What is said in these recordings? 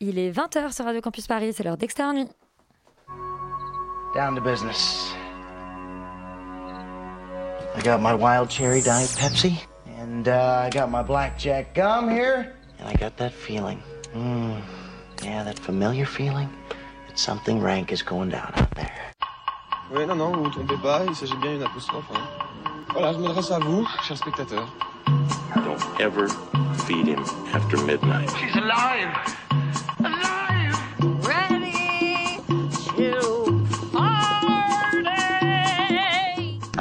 Il est 20h sur Radio Campus Paris, c'est l'heure d'Externe Nuit. Down to business. I got my wild cherry diet Pepsi, and uh, I got my blackjack gum here, and I got that feeling. Mm, yeah, that familiar feeling that something rank is going down out there. Oui, non, non, vous vous trompez pas, il s'agit bien d'une apostrophe. hein. Voilà, je m'adresse à vous, chers spectateurs. Don't ever feed him after midnight. She's! Alive!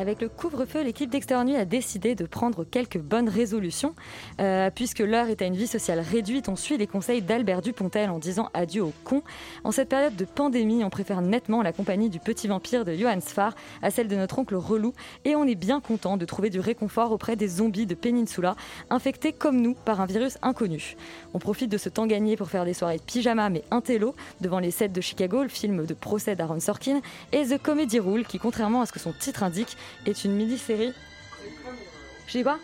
Avec le couvre-feu, l'équipe d'Externe Nuit a décidé de prendre quelques bonnes résolutions. Euh, puisque l'heure est à une vie sociale réduite, on suit les conseils d'Albert Dupontel en disant adieu aux cons. En cette période de pandémie, on préfère nettement la compagnie du petit vampire de Johann Sfar à celle de notre oncle relou. Et on est bien content de trouver du réconfort auprès des zombies de Peninsula, infectés comme nous par un virus inconnu. On profite de ce temps gagné pour faire des soirées de pyjama mais intello devant les sets de Chicago, le film de procès d'Aaron Sorkin, et The Comedy Rule, qui contrairement à ce que son titre indique, est une mini-série. J'ai dit quoi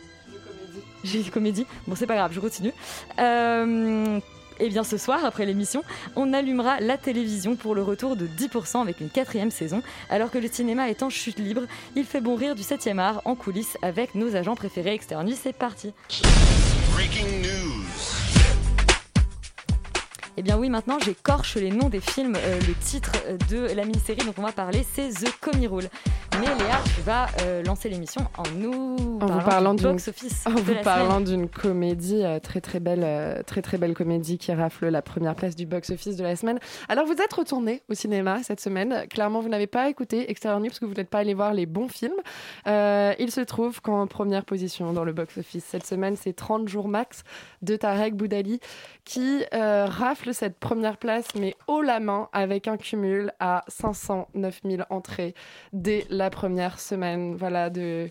J'ai dit comédie. Bon, c'est pas grave, je continue. Euh, et bien ce soir, après l'émission, on allumera la télévision pour le retour de 10% avec une quatrième saison. Alors que le cinéma est en chute libre, il fait bon rire du 7e art en coulisses avec nos agents préférés externes. C'est parti. Breaking news. Eh bien oui, maintenant j'écorche les noms des films. Euh, le titre euh, de la mini-série dont on va parler, c'est The Rule. Mais Léa, tu vas euh, lancer l'émission en nous En parlant du d'une- box-office. En vous la parlant d'une comédie euh, très très belle, euh, très très belle comédie qui rafle la première place du box-office de la semaine. Alors vous êtes retourné au cinéma cette semaine. Clairement, vous n'avez pas écouté Extérieur Nuit parce que vous n'êtes pas allé voir les bons films. Il se trouve qu'en première position dans le box-office cette semaine, c'est 30 jours max de Tarek Boudali qui rafle cette première place, mais haut la main avec un cumul à 509 000 entrées dès la première semaine. Voilà de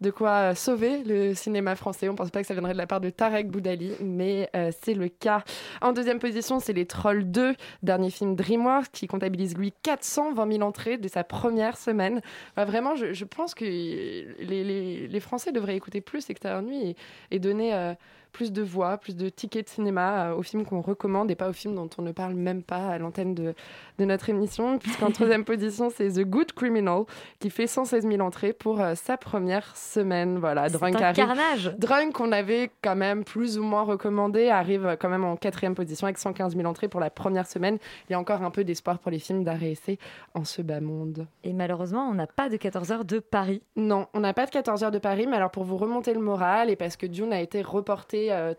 de quoi euh, sauver le cinéma français. On ne pense pas que ça viendrait de la part de Tarek Boudali, mais euh, c'est le cas. En deuxième position, c'est Les Trolls 2, dernier film DreamWorks, qui comptabilise lui 420 000 entrées de sa première semaine. Vraiment, je, pense que les, Français devraient écouter plus Extérieur Nuit et, et donner euh, plus de voix, plus de tickets de cinéma euh, aux films qu'on recommande et pas aux films dont on ne parle même pas à l'antenne de, de notre émission. Puisqu'en troisième position, c'est The Good Criminal, qui fait 116 000 entrées pour euh, sa première semaine. Voilà, Drunk un arrive. carnage. Drunk, qu'on avait quand même plus ou moins recommandé, arrive quand même en quatrième position avec 115 000 entrées pour la première semaine. Il y a encore un peu d'espoir pour les films d'arrêt essai en ce bas monde. Et malheureusement, on n'a pas de 14 heures de Paris. Non, on n'a pas de 14 heures de Paris, mais alors pour vous remonter le moral et parce que Dune a été reporté euh,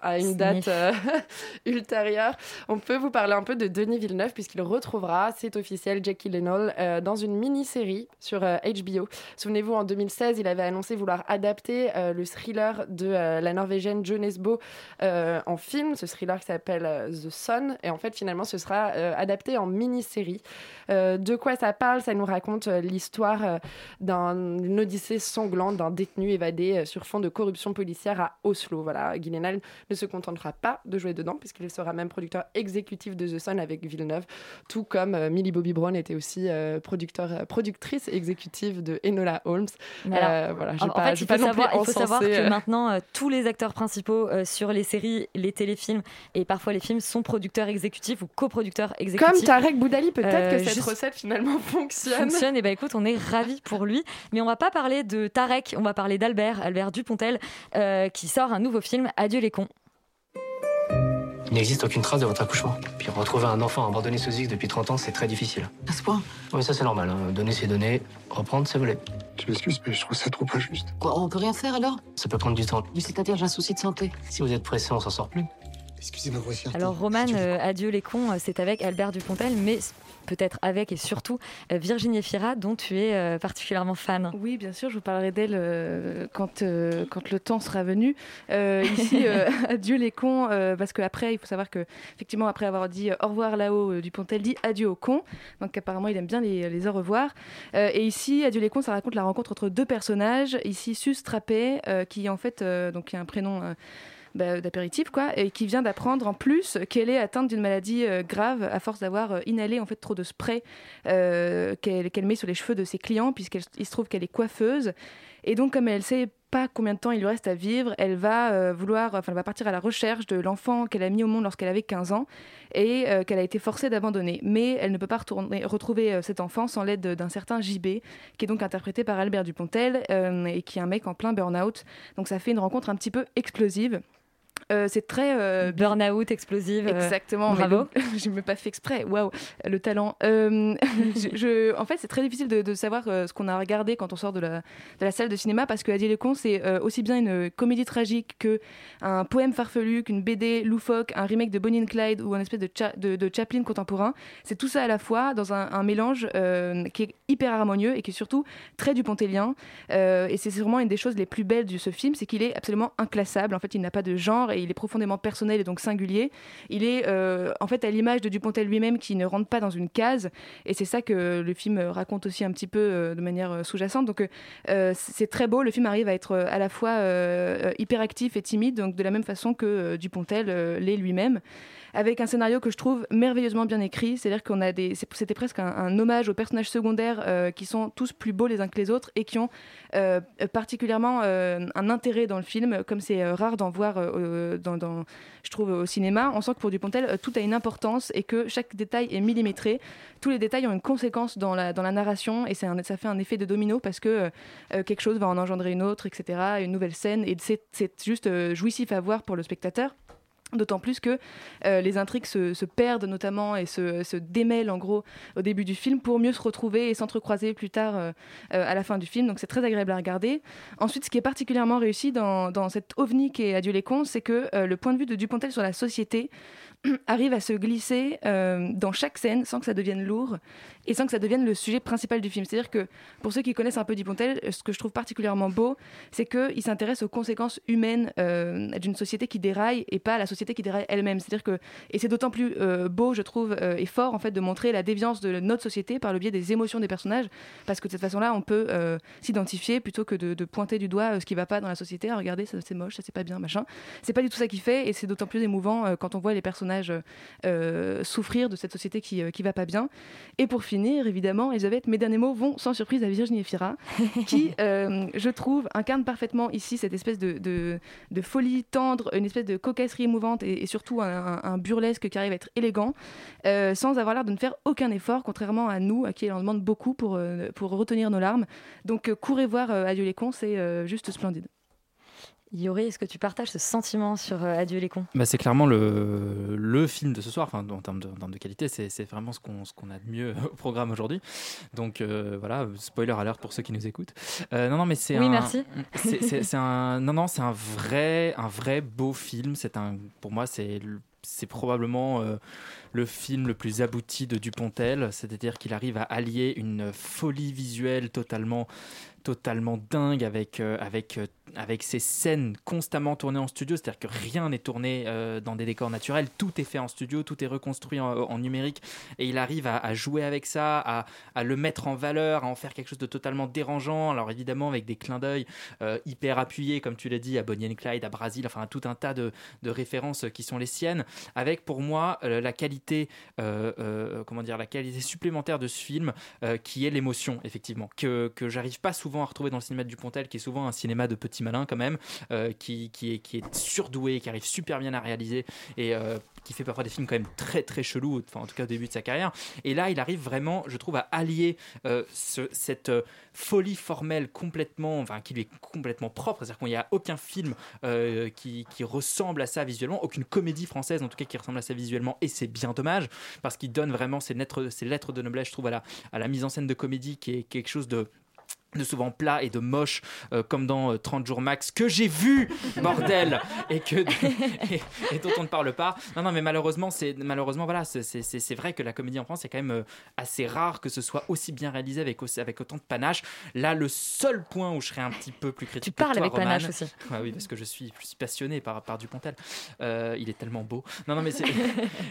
à une date euh, ultérieure, on peut vous parler un peu de Denis Villeneuve puisqu'il retrouvera, c'est officiel, Jackie Gyllenhaal euh, dans une mini-série sur euh, HBO. Souvenez-vous, en 2016, il avait annoncé vouloir adapter euh, le thriller de euh, la Norvégienne Jo Nesbø euh, en film, ce thriller qui s'appelle euh, The Sun, et en fait finalement ce sera euh, adapté en mini-série. Euh, de quoi ça parle? Ça nous raconte euh, l'histoire euh, d'un- d'une odyssée sanglante d'un détenu évadé euh, sur fond de corruption policière à Oslo. Voilà, Gyllenhaal ne se contentera pas de jouer dedans puisqu'il sera même producteur exécutif de The Sun avec Villeneuve, tout comme euh, Millie Bobby Brown était aussi euh, producteur, euh, productrice exécutive de Enola Holmes. Alors, Euh, voilà, je En, pas, fait, il faut, savoir, il faut savoir que maintenant, tous les acteurs principaux sur les séries, les téléfilms et parfois les films sont producteurs exécutifs ou coproducteurs exécutifs. Comme Tarek Boudali, peut-être que cette juste- recette finalement fonctionne. fonctionne. Et ben écoute, on est ravis pour lui. Mais on va pas parler de Tarek, on va parler d'Albert, Albert Dupontel, euh, qui sort un nouveau film, Adieu les cons. Il n'existe aucune trace de votre accouchement. Puis retrouver un enfant abandonné sous X depuis 30 ans, c'est très difficile. À ce point Oui, ça c'est normal. hein. Donner, c'est donner. Reprendre, c'est voler. Je m'excuse, mais je trouve ça trop injuste. Quoi, on peut rien faire alors? Ça peut prendre du temps. Mais c'est-à-dire, j'ai un souci de santé. Si vous êtes pressé, on s'en sort plus. Excusez ma grossièreté. Alors Roman, euh, Adieu les cons, euh, c'est avec Albert Dupontel, mais peut-être avec et surtout euh, Virginie Fira, dont tu es euh, particulièrement fan. Oui, bien sûr, je vous parlerai d'elle euh, quand, quand le temps sera venu. Euh, ici, adieu les cons, parce qu'après, il faut savoir que, effectivement, après avoir dit au revoir là-haut, Dupontel dit adieu aux cons. Donc apparemment, il aime bien les, les au revoir. Et ici, adieu les cons, ça raconte la rencontre entre deux personnages. Ici, Sus Trappé, qui en fait, donc, qui a un prénom. Bah, d'apéritif quoi et qui vient d'apprendre en plus qu'elle est atteinte d'une maladie euh, grave à force d'avoir euh, inhalé en fait trop de spray euh, qu'elle met sur les cheveux de ses clients puisqu'il se trouve qu'elle est coiffeuse et donc comme elle sait pas combien de temps il lui reste à vivre, elle va vouloir, enfin elle va partir à la recherche de l'enfant qu'elle a mis au monde lorsqu'elle avait 15 ans et qu'elle a été forcée d'abandonner. Mais elle ne peut pas retourner, retrouver cet enfant sans l'aide d'un certain JB, qui est donc interprété par Albert Dupontel et qui est un mec en plein burn-out. Donc ça fait une rencontre un petit peu explosive. Euh, c'est très euh, Burn-out, explosive. euh, Exactement. bravo. Je ne me pas fait exprès. Waouh, le talent. Euh, je, je- en fait, c'est très difficile de, de savoir ce qu'on a regardé quand on sort de la, de la salle de cinéma parce que Adieu les cons, c'est aussi bien une comédie tragique que un poème farfelu, qu'une BD loufoque, un remake de Bonnie and Clyde ou un espèce de, Cha- de, de Chaplin contemporain. C'est tout ça à la fois dans un, un mélange qui est hyper harmonieux et qui est surtout très dupontélien. Euh, et c'est sûrement une des choses les plus belles de ce film, c'est qu'il est absolument inclassable. En fait, il n'a pas de genre et il est profondément personnel et donc singulier. Il est euh, en fait à l'image de Dupontel lui-même qui ne rentre pas dans une case. Et c'est ça que le film raconte aussi un petit peu euh, de manière euh, sous-jacente. Donc c'est très beau. Le film arrive à être à la fois hyperactif et timide, donc de la même façon que Dupontel l'est lui-même avec un scénario que je trouve merveilleusement bien écrit. C'est-à-dire qu'on a des, c'était presque un, hommage aux personnages secondaires euh, qui sont tous plus beaux les uns que les autres et qui ont euh, particulièrement euh, un intérêt dans le film, comme c'est rare d'en voir, je trouve, au cinéma. On sent que pour Dupontel, tout a une importance et que chaque détail est millimétré. Tous les détails ont une conséquence dans la, narration et ça fait un effet de domino parce que quelque chose va en engendrer une autre, etc., une nouvelle scène et c'est juste jouissif à voir pour le spectateur. D'autant plus que euh, les intrigues se, perdent notamment et se, démêlent en gros au début du film pour mieux se retrouver et s'entrecroiser plus tard euh, euh, à la fin du film. Donc c'est très agréable à regarder. Ensuite, ce qui est particulièrement réussi dans, dans cette ovni qui est Adieu les cons, c'est que le point de vue de Dupontel sur la société arrive à se glisser euh, dans chaque scène sans que ça devienne lourd et sans que ça devienne le sujet principal du film. C'est-à-dire que pour ceux qui connaissent un peu Dupontel, ce que je trouve particulièrement beau, c'est qu'il s'intéresse aux conséquences humaines euh, d'une société qui déraille et pas à la société qui déraille elle-même. C'est-à-dire que et c'est d'autant plus euh, beau, je trouve, euh, et fort en fait de montrer la déviance de notre société par le biais des émotions des personnages, parce que de cette façon-là, on peut euh, s'identifier plutôt que de, pointer du doigt euh, ce qui va pas dans la société. Ah, regardez, ça c'est moche, ça c'est pas bien, machin. C'est pas du tout ça qui fait, et c'est d'autant plus émouvant euh, quand on voit les personnages euh, souffrir de cette société qui, euh, qui va pas bien. Et pour finir, évidemment, Elisabeth, mes derniers mots vont sans surprise à Virginie Efira, qui, euh, je trouve, incarne parfaitement ici cette espèce de, de, de folie tendre, une espèce de cocasserie émouvante et, et surtout un, un- un burlesque qui arrive à être élégant, sans avoir l'air de ne faire aucun effort, contrairement à nous, à qui elle en demande beaucoup pour, pour retenir nos larmes. Donc, courez voir Adieu les cons, c'est juste splendide. Yori, est-ce que tu partages ce sentiment sur euh, Adieu les cons? Bah, c'est clairement le, le film de ce soir, enfin, en termes de, en termes de qualité, c'est vraiment ce qu'on qu'on a de mieux au programme aujourd'hui. Donc euh, voilà, spoiler alert pour ceux qui nous écoutent. Euh, non, non, mais c'est Oui, un, merci. c'est- un, non, non, c'est un vrai, un vrai beau film. C'est un, pour moi, c'est le- c'est probablement euh, le film le plus abouti de Dupontel, c'est-à-dire qu'il arrive à allier une folie visuelle totalement totalement dingue avec, euh, avec, avec ces scènes constamment tournées en studio, c'est-à-dire que rien n'est tourné euh, dans des décors naturels, tout est fait en studio, tout est reconstruit en, numérique, et il arrive à, jouer avec ça, à, le mettre en valeur, à en faire quelque chose de totalement dérangeant, alors évidemment avec des clins d'œil euh, hyper appuyés, comme tu l'as dit, à Bonnie and Clyde, à Brasil, enfin à tout un tas de, références qui sont les siennes, avec pour moi euh, la qualité, euh, euh, comment dire, la qualité supplémentaire de ce film, euh, qui est l'émotion, effectivement, que, que j'arrive pas souvent à retrouver dans le cinéma de Dupontel, qui est souvent un cinéma de petits malins quand même, euh, qui, est, surdoué, qui arrive super bien à réaliser et euh, qui fait parfois des films quand même très très chelous, enfin en tout cas au début de sa carrière. Et là, il arrive vraiment, je trouve, à allier euh, ce- cette folie formelle complètement, enfin qui lui est complètement propre, c'est-à-dire qu'il n'y a aucun film qui, ressemble à ça visuellement, aucune comédie française en tout cas qui ressemble à ça visuellement, et c'est bien dommage parce qu'il donne vraiment ses lettres, ses lettres de noblesse, je trouve, à la mise en scène de comédie qui est quelque chose de de souvent plat et de moche euh, comme dans euh, 30 jours max que j'ai vu bordel et que et, et dont on ne parle pas. Non non mais malheureusement c'est malheureusement voilà c'est- vrai que la comédie en France c'est quand même euh, assez rare que ce soit aussi bien réalisé avec aussi- avec autant de panache. Là le seul point où je serais un petit peu plus critique que parles toi, avec panache Romane- aussi. Ouais, oui parce que je suis, suis passionné par par Dupontel. Euh, il est tellement beau. Non non mais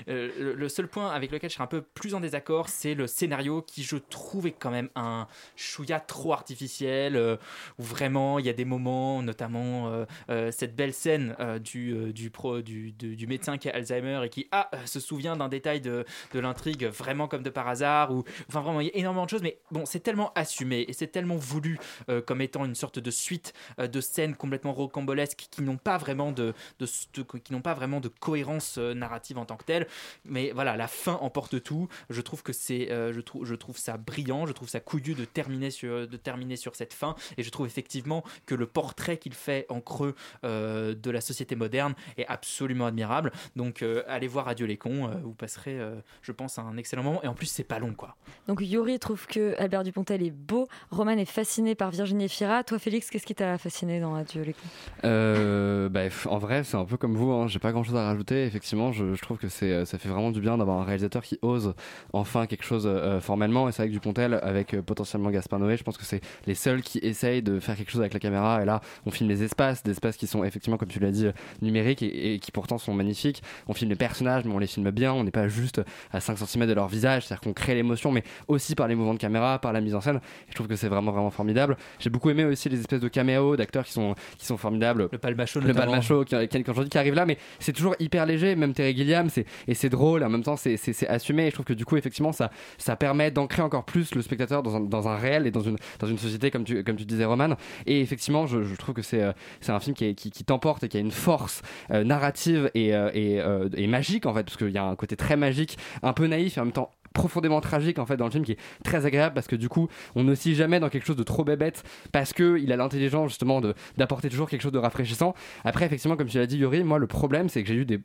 le, le seul point avec lequel je serais un peu plus en désaccord, c'est le scénario qui, je trouvais quand même un chouïa trop euh, où vraiment il y a des moments, notamment euh, euh, cette belle scène du, pro, du, médecin qui a Alzheimer et qui ah, se souvient d'un détail de, l'intrigue vraiment comme de par hasard, ou enfin vraiment il y a énormément de choses, mais bon, c'est tellement assumé et c'est tellement voulu comme étant une sorte de suite de scènes complètement rocambolesques qui n'ont pas vraiment de, qui n'ont pas vraiment de cohérence narrative en tant que telle. Mais voilà la fin emporte tout. Je trouve que c'est euh, je trouve je trouve ça brillant je trouve ça couillu de terminer sur de terminer sur cette fin et je trouve effectivement que le portrait qu'il fait en creux euh, de la société moderne est absolument admirable donc euh, allez voir Adieu les cons euh, vous passerez euh, je pense un excellent moment et en plus c'est pas long quoi Donc Yuri trouve que Albert Dupontel est beau, Roman est fasciné par Virginie Efira. Toi Félix, qu'est-ce qui t'a fasciné dans Adieu les cons? Euh, bah, en vrai, c'est un peu comme vous. Hein. J'ai pas grand chose à rajouter. Effectivement, je, je trouve que c'est, ça fait vraiment du bien d'avoir un réalisateur qui ose enfin quelque chose euh, formellement. Et c'est vrai que Dupontel, avec euh, potentiellement Gaspard Noé, je pense que c'est les seuls qui essayent de faire quelque chose avec la caméra. Et là, on filme les espaces, des espaces qui sont effectivement, comme tu l'as dit, numériques et, et qui pourtant sont magnifiques. On filme les personnages, mais on les filme bien. On n'est pas juste à 5 cm de leur visage, c'est-à-dire qu'on crée l'émotion, mais aussi par les mouvements de caméra, par la mise en scène. Et je trouve que c'est vraiment vraiment formidable. J'ai beaucoup aimé aussi les espèces de caméos d'acteurs qui sont qui sont formidables. le palmacho Le. Balmacho qui, qui, qui, qui arrive là, mais c'est toujours hyper léger, même Terry Gilliam, c'est, et c'est drôle, en même temps c'est, assumé, et je trouve que du coup, effectivement, ça, ça permet d'ancrer encore plus le spectateur dans un, dans un réel et dans une, dans une société, comme tu, comme tu disais, Roman. Et effectivement, je, trouve que c'est, euh, un film qui, qui, t'emporte et qui a une force euh, narrative et, euh, et, et magique, en fait, parce qu'il y a un côté très magique, un peu naïf, et en même temps profondément tragique en fait dans le film qui est très agréable parce que du coup on n'oscille jamais dans quelque chose de trop bébête parce que il a l'intelligence justement d'apporter toujours quelque chose de rafraîchissant. Après effectivement comme tu l'as dit Yuri moi le problème c'est que j'ai eu des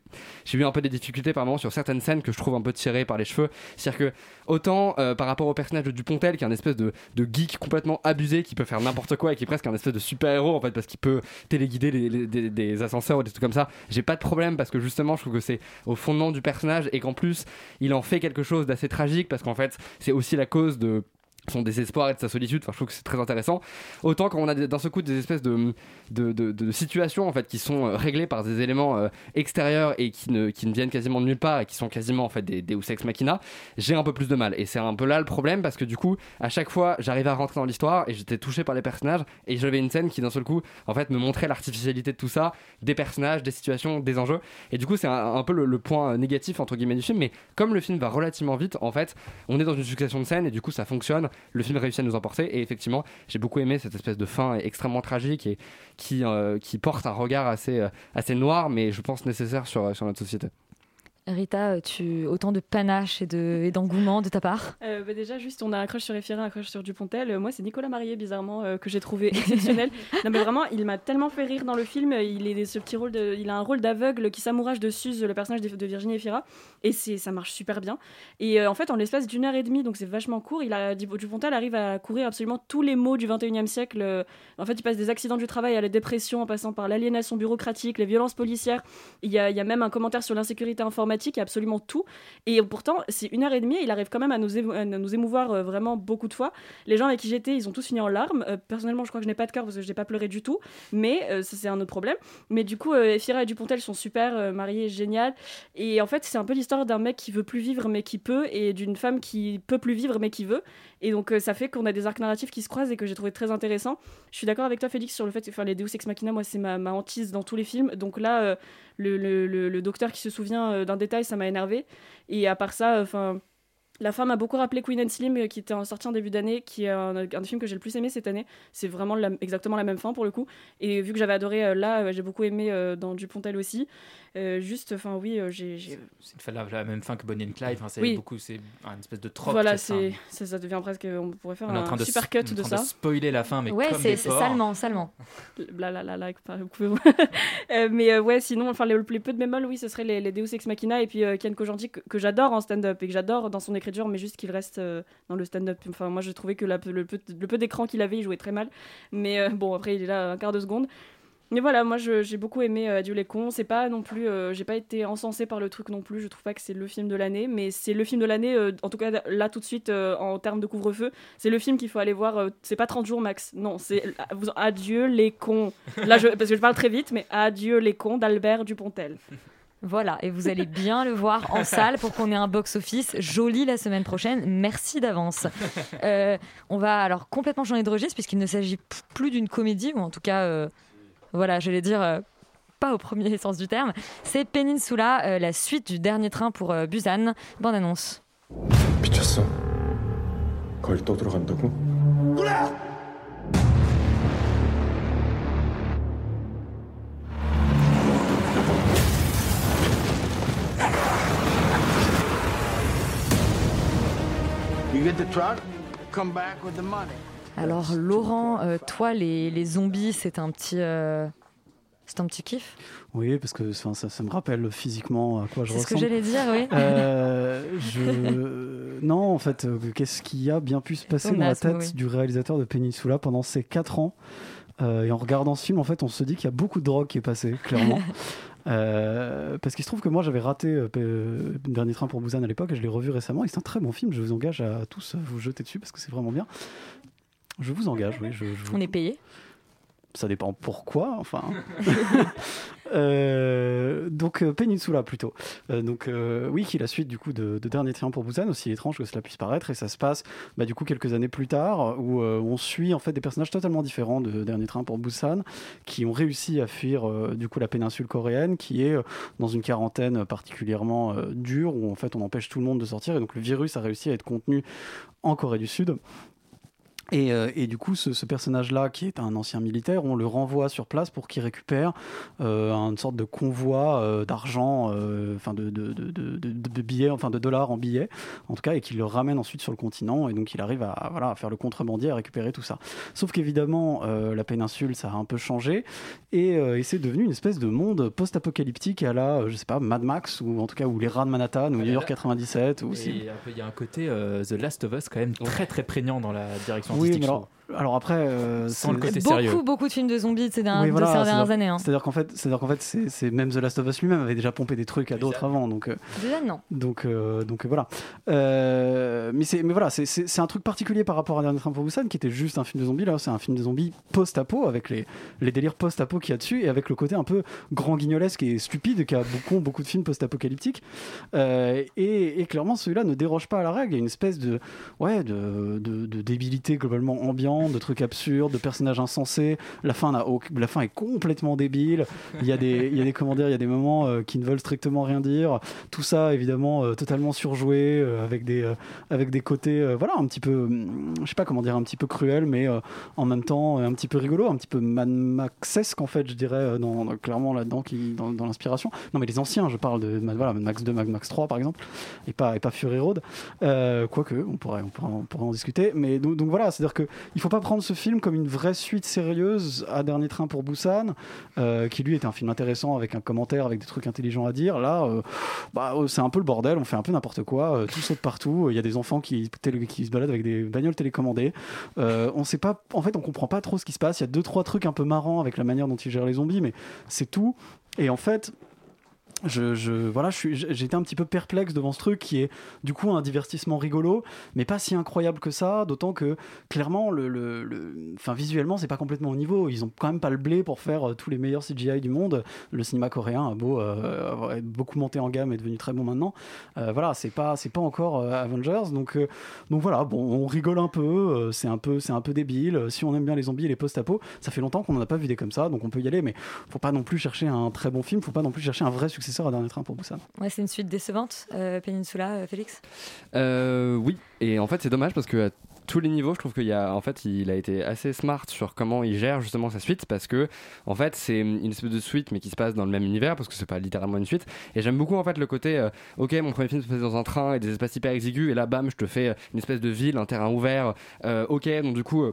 j'ai eu un peu des difficultés par moment sur certaines scènes que je trouve un peu tirées par les cheveux. C'est-à-dire que autant euh, par rapport au personnage de Dupontel qui est un espèce de, geek complètement abusé qui peut faire n'importe quoi et qui est presque un espèce de super-héros en fait parce qu'il peut téléguider les- des, des ascenseurs ou des trucs comme ça j'ai pas de problème parce que justement je trouve que c'est au fondement du personnage et qu'en plus il en fait quelque chose d'assez tragique parce qu'en fait c'est aussi la cause de son désespoir et de sa solitude, enfin, je trouve que c'est très intéressant. Autant quand on a d'un seul coup des espèces de, de, de- situations en fait, qui sont euh, réglées par des éléments euh, extérieurs et qui ne, qui ne viennent quasiment de nulle part et qui sont quasiment en fait, des Deus Ex Machina, j'ai un peu plus de mal. Et c'est un peu là le problème parce que du coup, à chaque fois, j'arrivais à rentrer dans l'histoire et j'étais touché par les personnages et j'avais une scène qui d'un seul coup en fait, me montrait l'artificialité de tout ça, des personnages, des situations, des enjeux. Et du coup, c'est un, un peu le, le point négatif entre guillemets du film. Mais comme le film va relativement vite, en fait, on est dans une succession de scènes et du coup, ça fonctionne. Le film réussit à nous emporter. Et effectivement, j'ai beaucoup aimé cette espèce de fin extrêmement tragique et qui, euh, porte un regard assez, euh, assez noir, mais je pense nécessaire sur notre société. Rita, tu autant de panache et de et d'engouement de ta part? Euh, bah déjà, juste, on a un crush sur Efira, un crush sur Dupontel. Euh, moi, c'est Nicolas Marié, bizarrement, euh, que j'ai trouvé exceptionnel. non, mais vraiment, il m'a tellement fait rire dans le film. Il, est ce petit rôle de, il a un rôle d'aveugle qui s'amourage de Suze, le personnage de, de Virginie Efira. Et c'est, ça marche super bien. Et euh, en fait, en l'espace d'une heure et demie, donc c'est vachement court, il a, Dupontel arrive à courir absolument tous les maux du 21e siècle. Euh, En fait, il passe des accidents du travail à la dépression, en passant par l'aliénation bureaucratique, les violences policières. Il y a, il y a même un commentaire sur l'insécurité informatique, a absolument tout. Et pourtant, c'est une heure et demie, et il arrive quand même à nous, émouvoir euh, vraiment beaucoup de fois. Les gens avec qui j'étais, ils ont tous fini en larmes. Euh, personnellement, je crois que je n'ai pas de cœur parce que je n'ai pas pleuré du tout, mais euh, ça, c'est un autre problème. Mais du coup, Efira et Dupontel sont super, euh, mariés, génial. Et en fait, c'est un peu l'histoire d'un mec qui veut plus vivre mais qui peut, et d'une femme qui peut plus vivre mais qui veut. Et donc, ça fait qu'on a des arcs narratifs qui se croisent et que j'ai trouvé très intéressant. Je suis d'accord avec toi, Félix, sur le fait que les Deus Ex Machina, moi, c'est ma, ma hantise dans tous les films. Donc là, le, le- docteur qui se souvient euh, d'un détail, ça m'a énervé. Et à part ça, enfin. La fin m'a beaucoup rappelé Queen and Slim, euh, qui était en sorti en début d'année, qui est un, un des films que j'ai le plus aimé cette année. C'est vraiment la- exactement la même fin pour le coup. Et vu que j'avais adoré euh, là, euh, j'ai beaucoup aimé euh, dans Dupontel aussi. Euh, juste, enfin oui, j'ai. C'est une fin- la, la même fin que Bonnie and Clyde. Enfin, c'est Oui. beaucoup, c'est un espèce de trope. Voilà, c'est ça, ça devient presque. On pourrait faire On un train de super cut on est en de train ça. de spoiler la fin, mais Ouais, comme c'est salement, salement. Blablabla, vous pouvez. Euh, mais euh, ouais, sinon, enfin, les, les peu de bémols, oui, ce serait les, les Deus Ex Machina et puis euh, Ken Kojandi que, que j'adore en stand-up et que j'adore dans son écriture dur, mais juste qu'il reste euh, dans le stand-up. Enfin, moi, je trouvais que le peu, d'écran qu'il avait, il jouait très mal. Mais euh, bon, après, il est là un quart de seconde. Mais voilà, moi j'ai beaucoup aimé euh, Adieu les cons. C'est pas non plus, euh, j'ai pas été encensée par le truc non plus. Je trouve pas que c'est le film de l'année, mais c'est le film de l'année. en tout cas là tout de suite en termes de couvre-feu, c'est le film qu'il faut aller voir. c'est pas 30 jours max, non, c'est Adieu les cons. Là je, parce que je parle très vite, mais Adieu les cons d'Albert Dupontel. Voilà, et vous allez bien le voir en salle pour qu'on ait un box-office joli la semaine prochaine. Merci d'avance. Euh, on va alors complètement changer de registre puisqu'il ne s'agit plus d'une comédie, ou en tout cas, euh, voilà, j'allais dire euh, pas au premier sens du terme. C'est Peninsula, euh, la suite du dernier train pour euh, Busan. Bonne annonce. You get the truck, come back with the money. Alors Laurent, euh, toi les, les zombies, c'est un petit, euh, c'est un petit kiff? Oui, parce que ça, ça me rappelle physiquement à quoi je C'est ce que ressemble. j'allais dire, oui. Euh, je... Non, en fait, qu'est-ce qui a bien pu se passer dans la tête oui. du réalisateur de Peninsula pendant ces 4 ans? Euh, Et en regardant ce film, en fait, on se dit qu'il y a beaucoup de drogue qui est passée, clairement. Euh, parce qu'il se trouve que moi j'avais raté euh, euh, Dernier Train pour Busan à l'époque et je l'ai revu récemment et c'est un très bon film, je vous engage à tous vous jeter dessus parce que c'est vraiment bien. Je vous engage, oui. Je, je- On est payé. Ça dépend pourquoi, enfin. Euh, donc euh, Peninsula plutôt. Euh, donc oui, qui est la suite du coup de, de Dernier Train pour Busan, aussi étrange que cela puisse paraître, et ça se passe bah, du coup quelques années plus tard, où on suit en fait des personnages totalement différents de Dernier Train pour Busan, qui ont réussi à fuir du coup la péninsule coréenne, qui est dans une quarantaine particulièrement dure, où en fait on empêche tout le monde de sortir, et donc le virus a réussi à être contenu en Corée du Sud. Et, euh, et du coup, ce, ce personnage-là, qui est un ancien militaire, on le renvoie sur place pour qu'il récupère euh, une sorte de convoi euh, d'argent, enfin de, de, de, de- de- de billets, enfin de dollars en billets, en tout cas, et qu'il le ramène ensuite sur le continent. Et donc, il arrive à, voilà, à faire le contrebandier, à récupérer tout ça. Sauf qu'évidemment, la péninsule, ça a un peu changé, et, et c'est devenu une espèce de monde post-apocalyptique à la, je sais pas, Mad Max, ou en tout cas, ou les rats de Manhattan, ou New York 97, ou il y a un côté The Last of Us quand même très très prégnant dans la direction Oui, artistique. mais je alors, après, euh, Sans le c'est- côté beaucoup, sérieux. beaucoup de films de zombies de ces dernières, Oui, de voilà, ces dernières années. hein. C'est-à-dire qu'en fait, c'est-à-dire qu'en fait, c'est c'est- même The Last of Us lui-même avait déjà pompé des trucs à d'autres avant, donc. euh, Déjà, non. donc, euh, donc voilà. Euh, mais c'est, mais voilà, c'est- c'est c'est un truc particulier par rapport à Dernier Train pour Busan, qui était juste un film de zombies. Là, c'est un film de zombies post-apo avec les, les délires post-apo qu'il y a dessus et avec le côté un peu grand guignolesque et stupide qu'a beaucoup, beaucoup de films post-apocalyptiques. Euh, et, et clairement, celui-là ne déroge pas à la règle. Il y a une espèce de, ouais, de, de, de débilité globalement ambiante, de trucs absurdes, de personnages insensés. La fin, aucun- la fin est complètement débile. Il y a des, il y a des comment il y a des moments euh, qui ne veulent strictement rien dire. Tout ça, évidemment, euh, totalement surjoué, euh, avec des, avec des côtés, voilà, un petit peu, hum, je sais pas comment dire, un petit peu cruel, mais en même temps un petit peu rigolo, un petit peu Mad Maxesque en fait, je dirais, clairement là-dedans, dans, l'inspiration. Non, mais les anciens, je parle de voilà, Mad Max 2, Mad Max 3 par exemple, et pas, et pas Fury Road. Quoique, on pourrait, on, pourrait, on pourrait en discuter. Mais donc, voilà, c'est-à-dire qu'il faut pas prendre ce film comme une vraie suite sérieuse à Dernier Train pour Busan, euh, qui lui était un film intéressant avec un commentaire, avec des trucs intelligents à dire. Là, euh, bah, euh, c'est un peu le bordel, on fait un peu n'importe quoi, tout saute partout. Il y a des enfants qui, se baladent avec des bagnoles télécommandées. On sait pas, en fait, on comprend pas trop ce qui se passe. Il y a deux, trois trucs un peu marrants avec la manière dont ils gèrent les zombies, mais c'est tout. Et en fait, je, je- voilà, été un petit peu perplexe devant ce truc qui est du coup un divertissement rigolo, mais pas si incroyable que ça. D'autant que clairement, le, le- le- visuellement, c'est pas complètement au niveau. Ils ont quand même pas le blé pour faire euh, tous les meilleurs CGI du monde. Le cinéma coréen a beau euh, beaucoup monté en gamme et devenu très bon maintenant. Euh, voilà, c'est pas, c'est pas encore euh, Avengers. Donc, euh, donc voilà, bon, on rigole un peu. c'est un peu, c'est un peu débile. Si on aime bien les zombies et les post-apo, ça fait longtemps qu'on en a pas vu des comme ça, donc on peut y aller. Mais faut pas non plus chercher un très bon film. Faut pas non plus chercher un vrai à Dernier Train pour Busan. Ouais, c'est une suite décevante, euh, Peninsula, euh, Félix? Euh, oui, et en fait c'est dommage parce que à tous les niveaux, je trouve qu'il y a, en fait, il a été assez smart sur comment il gère justement sa suite parce que, en fait, c'est une espèce de suite mais qui se passe dans le même univers parce que c'est pas littéralement une suite. Et j'aime beaucoup en fait le côté, euh, ok, mon premier film se passe dans un train et des espaces hyper exigus et là, bam, je te fais une espèce de ville, un terrain ouvert. Euh, ok, donc du coup.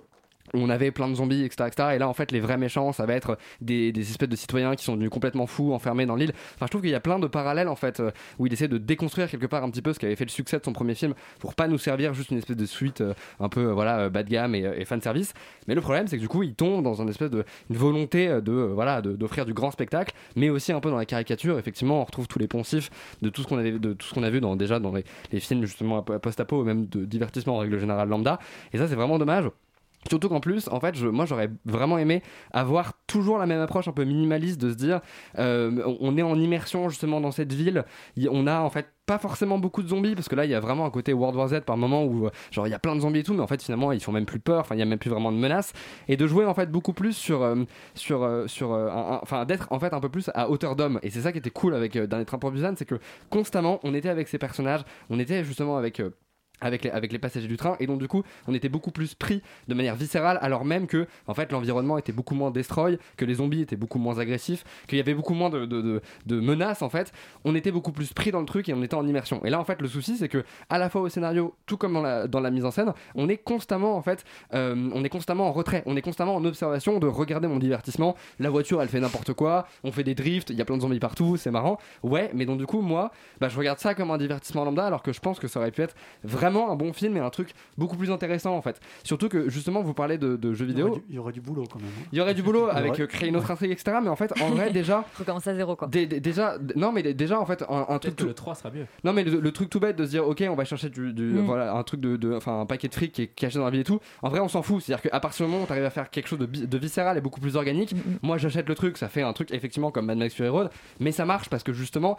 On avait plein de zombies, etc., etc. Et là, en fait, les vrais méchants, ça va être des, espèces de citoyens qui sont devenus complètement fous, enfermés dans l'île. Enfin, je trouve qu'il y a plein de parallèles, en fait, euh, où il essaie de déconstruire quelque part un petit peu ce qui avait fait le succès de son premier film pour pas nous servir juste une espèce de suite euh, un peu, euh, voilà, bas de gamme et, et fan service. Mais le problème, c'est que du coup, il tombe dans une espèce de volonté de, voilà, d'offrir du grand spectacle, mais aussi un peu dans la caricature. Effectivement, on retrouve tous les poncifs de tout ce qu'on de tout ce qu'on a vu dans, déjà dans les, films, justement, post-apo, même de divertissement en règle générale lambda. Et ça, c'est vraiment dommage. Surtout qu'en plus, en fait, moi j'aurais vraiment aimé avoir toujours la même approche un peu minimaliste de se dire euh, on- est en immersion justement dans cette ville, Il- on a en fait pas forcément beaucoup de zombies parce que là il y a vraiment un côté World War Z par moment où euh, genre il y a plein de zombies et tout mais en fait finalement ils font même plus peur enfin il y a même plus vraiment de menaces. Et de jouer en fait beaucoup plus sur euh, enfin d'être en fait un peu plus à hauteur d'homme. Et c'est ça qui était cool avec euh, Dernier Train pour Busan c'est que constamment on était avec ces personnages. On était justement avec avec les, avec passagers du train. Et donc du coup on était beaucoup plus pris de manière viscérale alors même que en fait l'environnement était beaucoup moins destroy que les zombies étaient beaucoup moins agressifs qu'il y avait beaucoup moins de, menaces en fait. On était beaucoup plus pris dans le truc et on était en immersion. Et là en fait le souci c'est que à la fois au scénario tout comme dans la, dans la mise en scène on est constamment en fait euh, on est constamment en retrait. On est constamment en observation de regarder mon divertissement. La voiture elle fait n'importe quoi. On fait des drifts. Il y a plein de zombies partout. C'est marrant. Ouais mais donc du coup moi bah, je regarde ça comme un divertissement lambda alors que je pense que ça aurait pu être vraiment un bon film et un truc beaucoup plus intéressant en fait surtout que justement vous parlez de, de jeux Il y, vidéo il y aurait du boulot quand même. hein. il y aurait du boulot avec aurait- euh, créer une autre intrigue etc mais en fait en vrai déjà Recommence à zéro quoi. Dé- dé- déjà d- non mais dé- déjà en fait un, un truc que tout- le 3 sera mieux. non mais le, le truc tout bête de se dire ok on va chercher du, du- Mm. voilà un truc de, enfin un paquet de fric qui est caché dans la ville et tout en vrai on s'en fout c'est à dire qu'à partir du moment où t'arrives à faire quelque chose de, de viscéral et beaucoup plus organique moi j'achète le truc ça fait un truc effectivement comme Mad Max Fury Road mais ça marche parce que justement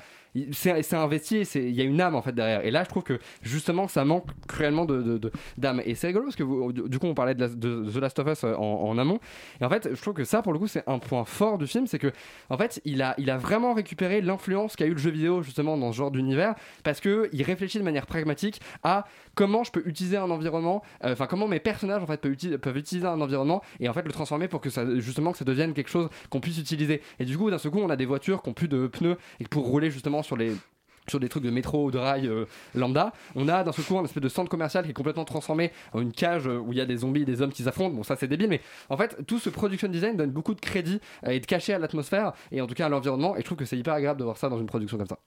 c'est c'est investi et c'est- il y a une âme en fait derrière et là je trouve que justement ça manque cruellement de d'âme. Et c'est rigolo parce que du coup on parlait de, The Last of Us euh, en, amont. Et en fait je trouve que ça pour le coup c'est un point fort du film c'est que en fait il a, il a vraiment récupéré l'influence qu'a eu le jeu vidéo justement dans ce genre d'univers parce que il réfléchit de manière pragmatique à comment je peux utiliser un environnement euh, enfin comment mes personnages en fait peuvent utiliser un environnement et en fait le transformer pour que ça justement que ça devienne quelque chose qu'on puisse utiliser. Et du coup d'un seul coup on a des voitures qui ont plus de pneus et pour rouler justement sur les sur des trucs de métro ou de rail euh, lambda, on a d'un seul coup un espèce de centre commercial qui est complètement transformé en une cage euh, où il y a des zombies et des hommes qui s'affrontent. Bon, ça c'est débile, mais en fait, tout ce production design donne beaucoup de crédit euh, et de cachet à l'atmosphère et en tout cas à l'environnement. Et je trouve que c'est hyper agréable de voir ça dans une production comme ça.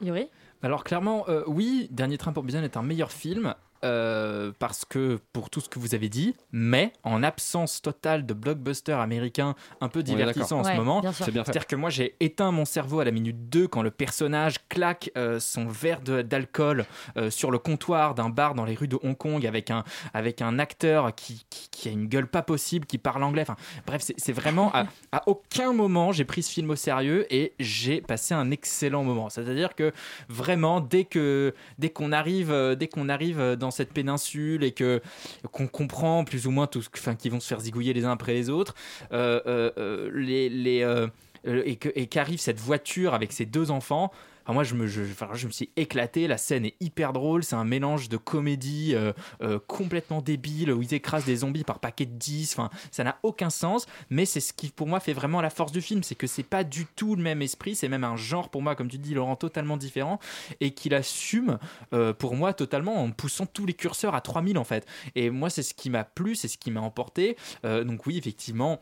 Yuri? Alors clairement, euh, oui, Dernier Train pour Busan est un meilleur film. Euh, parce que pour tout ce que vous avez dit, mais en absence totale de blockbuster américain un peu divertissant en ce Ouais, moment, c'est-à-dire que moi j'ai éteint mon cerveau à la minute 2 quand le personnage claque euh, son verre d'alcool euh, sur le comptoir d'un bar dans les rues de Hong Kong avec un, avec un acteur qui, qui, qui a une gueule pas possible, qui parle anglais. Enfin, bref, c'est vraiment à, à aucun moment j'ai pris ce film au sérieux et j'ai passé un excellent moment. C'est-à-dire que vraiment dès que dès qu'on arrive dès qu'on arrive euh, dans cette péninsule et que qu'on comprend plus ou moins tout enfin qu'ils vont se faire zigouiller les uns après les autres euh, euh, euh, les les et que et qu'arrive cette voiture avec ses deux enfants Moi, je me, je, me suis éclaté. La scène est hyper drôle. C'est un mélange de comédie euh, euh, complètement débile où ils écrasent des zombies par paquet de 10. Enfin, ça n'a aucun sens. Mais c'est ce qui, pour moi, fait vraiment la force du film. C'est que c'est pas du tout le même esprit. C'est même un genre, pour moi, comme tu dis, Laurent, totalement différent. Et qu'il assume, euh, pour moi, totalement en poussant tous les curseurs à 3000, en fait. Et moi, c'est ce qui m'a plu. C'est ce qui m'a emporté. Donc, oui, effectivement.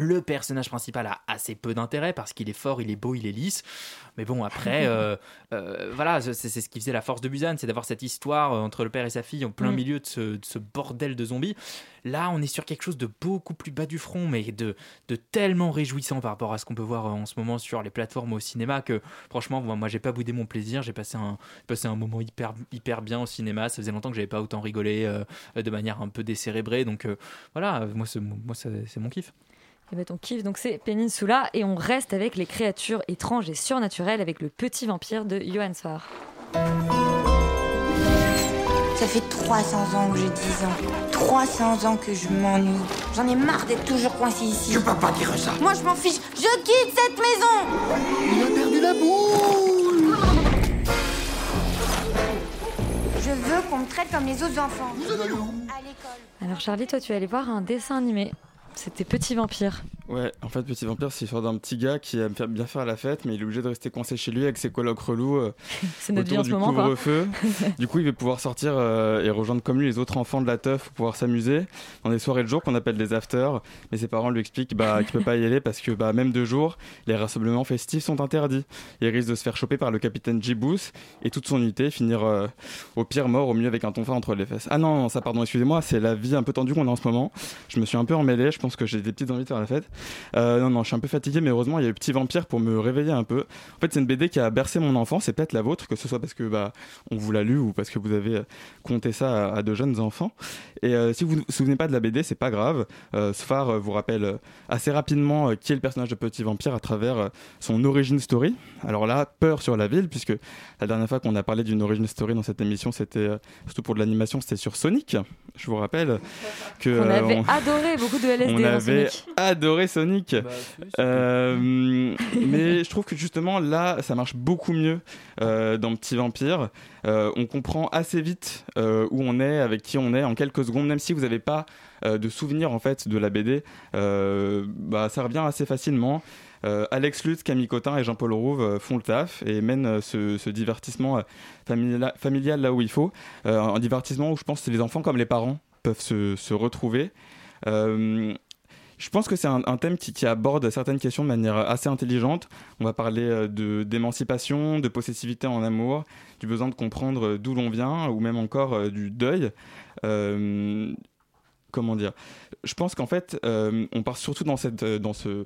Le personnage principal a assez peu d'intérêt parce qu'il est fort, il est beau, il est lisse. Mais bon, après, euh, euh, voilà, c'est c'est ce qui faisait la force de Busan, c'est d'avoir cette histoire euh, entre le père et sa fille en plein Mm. milieu de ce, de ce bordel de zombies. Là, on est sur quelque chose de beaucoup plus bas du front, mais de, de tellement réjouissant par rapport à ce qu'on peut voir en ce moment sur les plateformes au cinéma que franchement, moi, moi j'ai pas boudé mon plaisir. J'ai passé un, passé un moment hyper, hyper bien au cinéma. Ça faisait longtemps que j'avais pas autant rigolé euh, de manière un peu décérébrée. Donc voilà, moi, c'est mon- moi, c'est c'est mon kiff. Et ben, ton kiff, donc c'est Peninsula, et on reste avec les créatures étranges et surnaturelles avec le petit vampire de Johan Sfar. Ça fait 300 ans que j'ai 10 ans. 300 ans que je m'ennuie. J'en ai marre d'être toujours coincé ici. Tu peux pas dire ça. Moi, je m'en fiche. Je quitte cette maison. Il a perdu la boule. Je veux qu'on me traite comme les autres enfants. À l'école. Alors Charlie, toi tu es allé voir un dessin animé. C'était Petit Vampire. Ouais, en fait, Petit Vampire, c'est l'histoire d'un petit gars qui aime bien faire la fête, mais il est obligé de rester coincé chez lui avec ses colocs relous euh, C'est notre vie en ce du couvre-feu. du coup, il va pouvoir sortir euh, et rejoindre comme lui les autres enfants de la teuf pour pouvoir s'amuser dans des soirées de jour qu'on appelle des afters. Mais ses parents lui expliquent bah, qu'il peut pas y aller parce que bah, même de jour, les rassemblements festifs sont interdits. Il risque de se faire choper par le capitaine Jibous et toute son unité finir euh, au pire mort, au mieux avec un tonfa entre les fesses. Ah non, non, ça pardon, excusez-moi, c'est la vie un peu tendue qu'on a en ce moment. Je me suis un peu emmêlé, je pense que j'ai des petites envies de faire la fête. Euh, non, non, je suis un peu fatigué, mais heureusement, il y a eu Petit Vampire pour me réveiller un peu. En fait, c'est une BD qui a bercé mon enfance, c'est peut-être la vôtre, que ce soit parce que bah, on vous l'a lu ou parce que vous avez euh, conté ça à, à de jeunes enfants. Et euh, si vous ne vous souvenez pas de la BD, c'est pas grave. Euh, euh, vous rappelle assez rapidement qui est le personnage de Petit Vampire à travers son origin story. Alors là, peur sur la ville, puisque la dernière fois qu'on a parlé d'une origin story dans cette émission, c'était surtout pour de l'animation, c'était sur Sonic. Je vous rappelle que On euh, avait on- adoré beaucoup de LSD on avait Sonic. adoré Sonic. Euh, mais je trouve que justement là, ça marche beaucoup mieux euh, dans Petit Vampire. Euh, on comprend assez vite euh, où on est, avec qui on est en quelques secondes, même si vous n'avez pas euh, de souvenir en fait de la BD. euh, bah, ça revient assez facilement. Euh, Alex Lutz, Camille Cotin et Jean-Paul Rouve euh, font le taf et mènent euh, ce, ce divertissement euh, familial, familial là où il faut. Euh, un divertissement où je pense que les enfants comme les parents peuvent se, se retrouver. Je pense que c'est un, thème qui, aborde certaines questions de manière assez intelligente. On va parler euh, de d'émancipation, de possessivité en amour, du besoin de comprendre euh, d'où l'on vient, ou même encore euh, du deuil. Comment dire? Je pense qu'en fait, on part surtout dans, cette, dans ce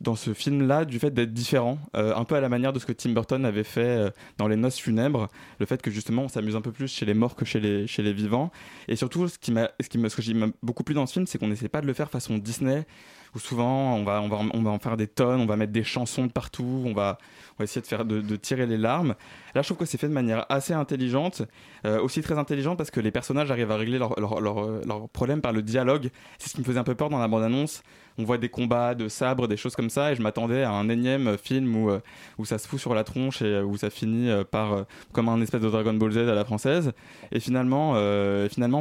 dans ce film-là du fait d'être différent, euh, un peu à la manière de ce que Tim Burton avait fait euh, dans Les Noces funèbres, le fait que justement on s'amuse un peu plus chez les morts que chez les, vivants. Et surtout, ce qui m'a, ce qui ce que j'ai beaucoup plu dans ce film, c'est qu'on n'essaie pas de le faire façon Disney, où souvent on va, on va, on va en faire des tonnes, on va mettre des chansons de partout, on va, on va essayer de faire, de, tirer les larmes. Là, je trouve que c'est fait de manière assez intelligente, euh, aussi très intelligente parce que les personnages arrivent à régler leurs leur, problèmes par le dialogue. C'est ce qui me faisait un peu peur dans la bande-annonce. On voit des combats de sabres, des choses comme ça, et je m'attendais à un énième film où, euh, où ça se fout sur la tronche et euh, où ça finit euh, par comme un espèce de Dragon Ball Z à la française. Et finalement,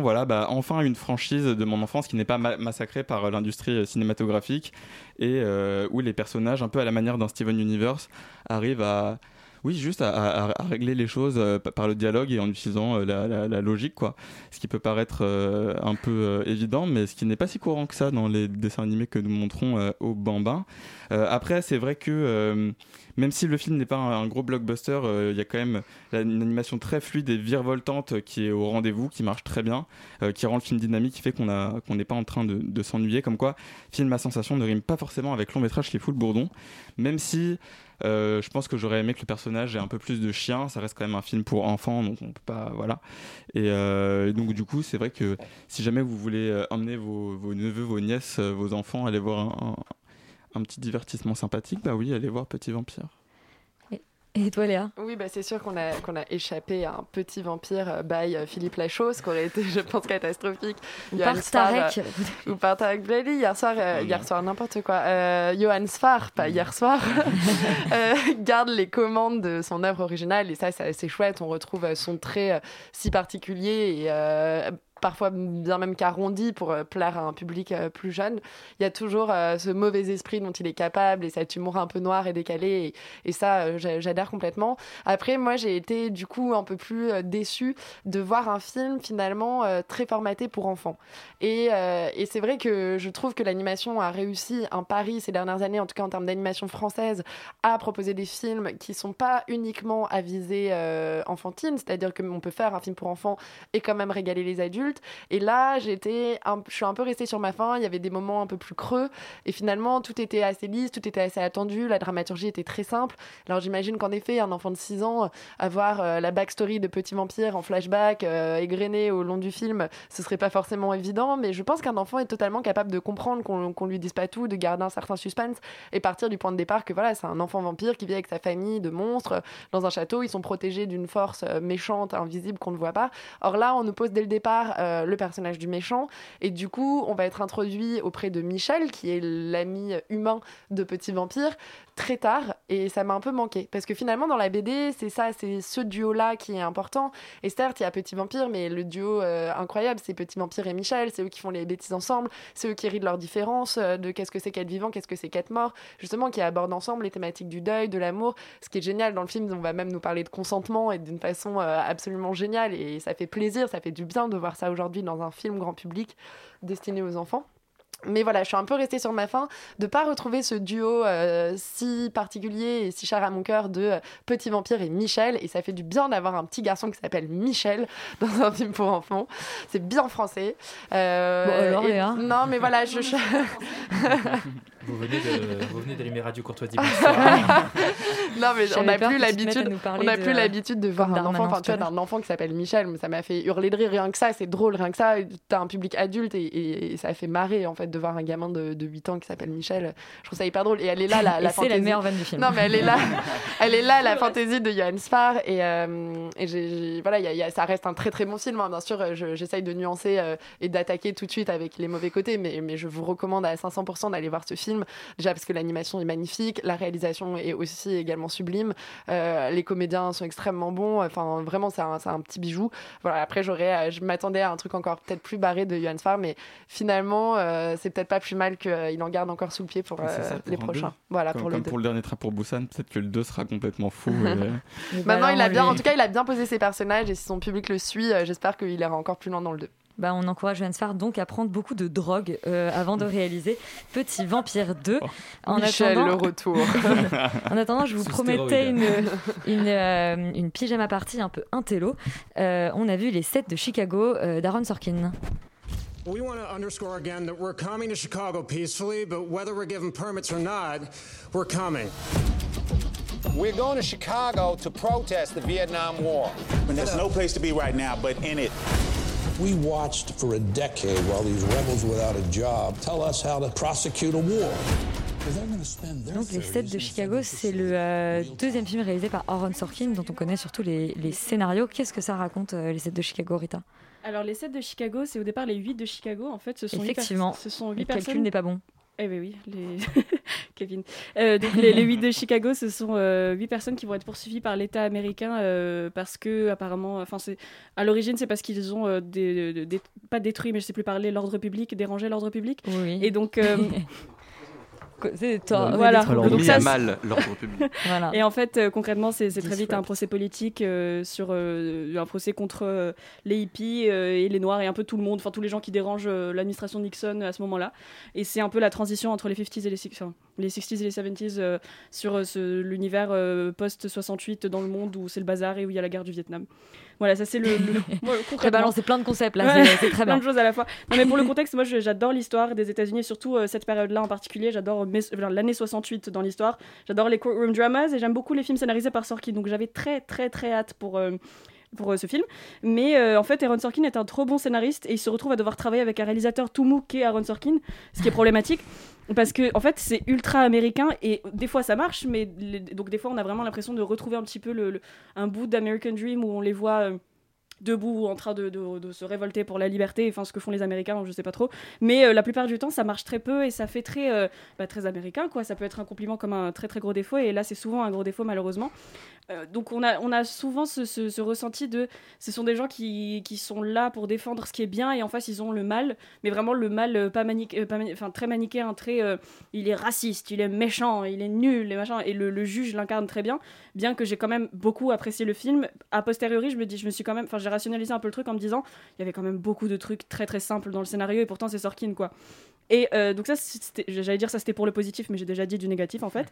voilà, bah, enfin une franchise de mon enfance qui n'est pas ma- massacrée par l'industrie cinématographique et où les personnages, un peu à la manière d'un Steven Universe, arrivent à oui, juste à, régler les choses euh, pa- par le dialogue et en utilisant euh, la, la- logique, quoi. Ce qui peut paraître euh, un peu évident, mais ce qui n'est pas si courant que ça dans les dessins animés que nous montrons euh, au Bambin. Euh, après, c'est vrai que même si le film n'est pas un, gros blockbuster, euh, il y a quand même une animation très fluide et virevoltante qui est au rendez-vous, qui marche très bien, euh, qui rend le film dynamique, qui fait qu'on n'est pas en train de, s'ennuyer. Comme quoi, film à sensation ne rime pas forcément avec long métrage qui fout le bourdon, même si euh, je pense que j'aurais aimé que le personnage ait un peu plus de chien. Ça reste quand même un film pour enfants, donc on peut pas. Voilà. Et donc, du coup, c'est vrai que si jamais vous voulez emmener vos, neveux, vos nièces, vos enfants, aller voir un, un- petit divertissement sympathique, bah oui, allez voir Petit Vampire. Et toi, Léa? Oui, bah c'est sûr qu'on a, qu'on a échappé à un petit vampire euh, by euh, Philippe Lachaud, ce qui aurait été, je pense, catastrophique. Ou Johann par Sfar, Starek. euh, ou par Tarek Blady, hier soir, euh, hier soir n'importe quoi. Euh, Johann Sfar, pas hier soir, euh, garde les commandes de son œuvre originale et ça, c'est assez chouette. On retrouve son trait euh, si particulier et euh, parfois bien même qu'arrondi pour euh, plaire à un public euh, plus jeune. Il y a toujours euh, ce mauvais esprit dont il est capable et cet humour un peu noir et décalé. Et, ça, j'a- j'adhère complètement. Après, moi, j'ai été du coup un peu plus déçue de voir un film finalement très formaté pour enfants. Et, c'est vrai que je trouve que l'animation a réussi un pari ces dernières années, en tout cas en termes d'animation française, à proposer des films qui sont pas uniquement à visée euh, enfantine, c'est-à-dire qu'on peut faire un film pour enfants et quand même régaler les adultes. Et là, j'étais, je suis un peu restée sur ma faim. Il y avait des moments un peu plus creux et finalement tout était assez lisse, tout était assez attendu. La dramaturgie était très simple. Alors j'imagine qu'en effet, un enfant de 6 ans avoir euh, la backstory de Petit Vampire en flashback euh, au long du film, ce serait pas forcément évident. Mais je pense qu'un enfant est totalement capable de comprendre qu'on qu'on lui dise pas tout, de garder un certain suspense et partir du point de départ que voilà, c'est un enfant vampire qui vit avec sa famille de monstres dans un château. Ils sont protégés d'une force euh, méchante, invisible qu'on ne voit pas. Or là, on nous pose dès le départ euh, le personnage du méchant. Et du coup, on va être introduit auprès de Michel, qui est l'ami humain de Petit Vampire, très tard. Et ça m'a un peu manqué. Parce que finalement, dans la BD, c'est ça, c'est ce duo-là qui est important. Et certes, il y a Petit Vampire, mais le duo euh, incroyable, c'est Petit Vampire et Michel. C'est eux qui font les bêtises ensemble. C'est eux qui rient de leurs différences, euh, de qu'est-ce que c'est qu'être vivant, qu'est-ce que c'est qu'être mort. Justement, qui abordent ensemble les thématiques du deuil, de l'amour. Ce qui est génial dans le film, on va même nous parler de consentement et d'une façon absolument géniale. Et ça fait plaisir, ça fait du bien de voir ça aujourd'hui dans un film grand public destiné aux enfants. Mais voilà, je suis un peu restée sur ma faim de pas retrouver ce duo euh, si particulier et si cher à mon cœur de euh, Petit Vampire et Michel. Et ça fait du bien d'avoir un petit garçon qui s'appelle Michel dans un film pour enfants. C'est bien français. Euh, Bon, alors, et- Léa. Non, mais voilà, je. je- Vous venez de- vous venez d'allumer Radio Courtoisie. non mais on n'a plus l'habitude on n'a de, plus l'habitude de voir un enfant. Enfin tu vois d'un enfant qui s'appelle Michel mais ça m'a fait hurler de rire. Rien que ça c'est drôle rien que ça. T'as un public adulte et, et- et ça fait marrer en fait de voir un gamin de, de 8 ans qui s'appelle Michel. Je trouve ça hyper drôle. Et elle est là la, la c'est la meilleure vanne du film. non mais elle est là. Elle est là la fantaisie de Johann Spar et, euh, et voilà y a- y a- ça reste un très très bon film hein. bien sûr je- j'essaye de nuancer euh, et d'attaquer tout de suite avec les mauvais côtés mais, mais je vous recommande à 500% d'aller voir ce film. Déjà parce que l'animation est magnifique la réalisation est aussi également sublime euh, les comédiens sont extrêmement bons enfin vraiment c'est un, petit bijou voilà après j'aurais euh, je m'attendais à un truc encore peut-être plus barré de Johann Spar mais finalement euh, c'est peut-être pas plus mal qu'il en garde encore sous le pied pour, euh, ça, pour les prochains deux. voilà comme, pour le comme deux. pour le dernier train pour Busan, peut-être que le 2 sera complètement fou. et, Maintenant, il a bien, lui- en tout cas, il a bien posé ses personnages et si son public le suit, j'espère qu'il ira encore plus loin dans le 2. Bah, on encourage Johannes Farr donc à prendre beaucoup de drogue euh, avant de réaliser Petit Vampire 2. En Michel, attendant- le retour. en attendant, je vous Sous promettais une, une, euh, une pyjama party un peu intello. Euh, on a vu les sets de Chicago euh, d'Aaron Sorkin. We want to underscore again that we're coming to Chicago peacefully, but whether we're given permits or not, we're coming. We're going to Chicago to protest the Vietnam War. And there's no place to be right now but in it. We watched for a decade while these rebels without a job tell us how to prosecute a war. Donc les sets de Chicago, c'est le euh, deuxième film réalisé par Aaron Sorkin, dont on connaît surtout les, les scénarios. Qu'est-ce que ça raconte, euh, les sets de Chicago, Rita? Alors les 7 de Chicago, c'est au départ les 8 de Chicago. En fait, ce sont Effectivement, pers- ce sont le 8 calcul personnes. n'est pas bon. Eh ben oui, les... Kevin. Euh, donc les, les 8 de Chicago, ce sont euh, 8 personnes qui vont être poursuivies par l'État américain euh, parce que apparemment, enfin c'est à l'origine c'est parce qu'ils ont euh, des, des- pas détruit, mais je sais plus parler l'ordre public, dérangé l'ordre public. Oui. Et donc C'est voilà. Alors, Donc mis ça, à c'est- mal l'ordre public. Voilà. Et en fait, euh, concrètement, c'est très vite un procès politique euh, sur euh, un procès contre euh, les hippies euh, et les noirs et un peu tout le monde, enfin tous les gens qui dérangent euh, l'administration Nixon à ce moment-là. Et c'est un peu la transition entre les 50s et les, six- enfin, les 60s et les 70s euh, sur euh, l'univers euh, post-68 dans le monde où c'est le bazar et où il y a la guerre du Vietnam. Voilà, ça c'est le. le- Ouais, Très balancé, plein de concepts là, Ouais, c'est- très plein bien. de choses à la fois. Non, mais pour le contexte, moi j'adore l'histoire des États-Unis, surtout euh, cette période-là en particulier. J'adore enfin, l'année 68 dans l'histoire. J'adore les courtroom dramas et j'aime beaucoup les films scénarisés par Sorkin. Donc j'avais très très très hâte pour. euh, pour euh, ce film. Mais euh, en fait, Aaron Sorkin est un trop bon scénariste et il se retrouve à devoir travailler avec un réalisateur tout mou qu'est Aaron Sorkin, ce qui est problématique. Parce que en fait c'est ultra américain et des fois ça marche mais les- donc des fois on a vraiment l'impression de retrouver un petit peu le, le- un bout d'American Dream où on les voit euh, debout en train de, se révolter pour la liberté, enfin ce que font les Américains, je sais pas trop. Mais euh, la plupart du temps, ça marche très peu et ça fait très, euh, bah, très américain, quoi. Ça peut être un compliment comme un très très gros défaut et là c'est souvent un gros défaut malheureusement. Euh, donc on a, on a souvent ce, ressenti de ce sont des gens qui, sont là pour défendre ce qui est bien et en face ils ont le mal, mais vraiment le mal euh, pas manique, pas très manichéen, très il est raciste, il est méchant, il est nul, et machin, et le juge l'incarne très bien, bien que j'ai quand même beaucoup apprécié le film. A posteriori, je me dis, je me suis quand même, enfin j'ai rationalisé un peu le truc en me disant, il y avait quand même beaucoup de trucs très très simples dans le scénario et pourtant c'est Sorkin quoi. Et euh, donc ça, j'allais dire ça c'était pour le positif, mais j'ai déjà dit du négatif en fait.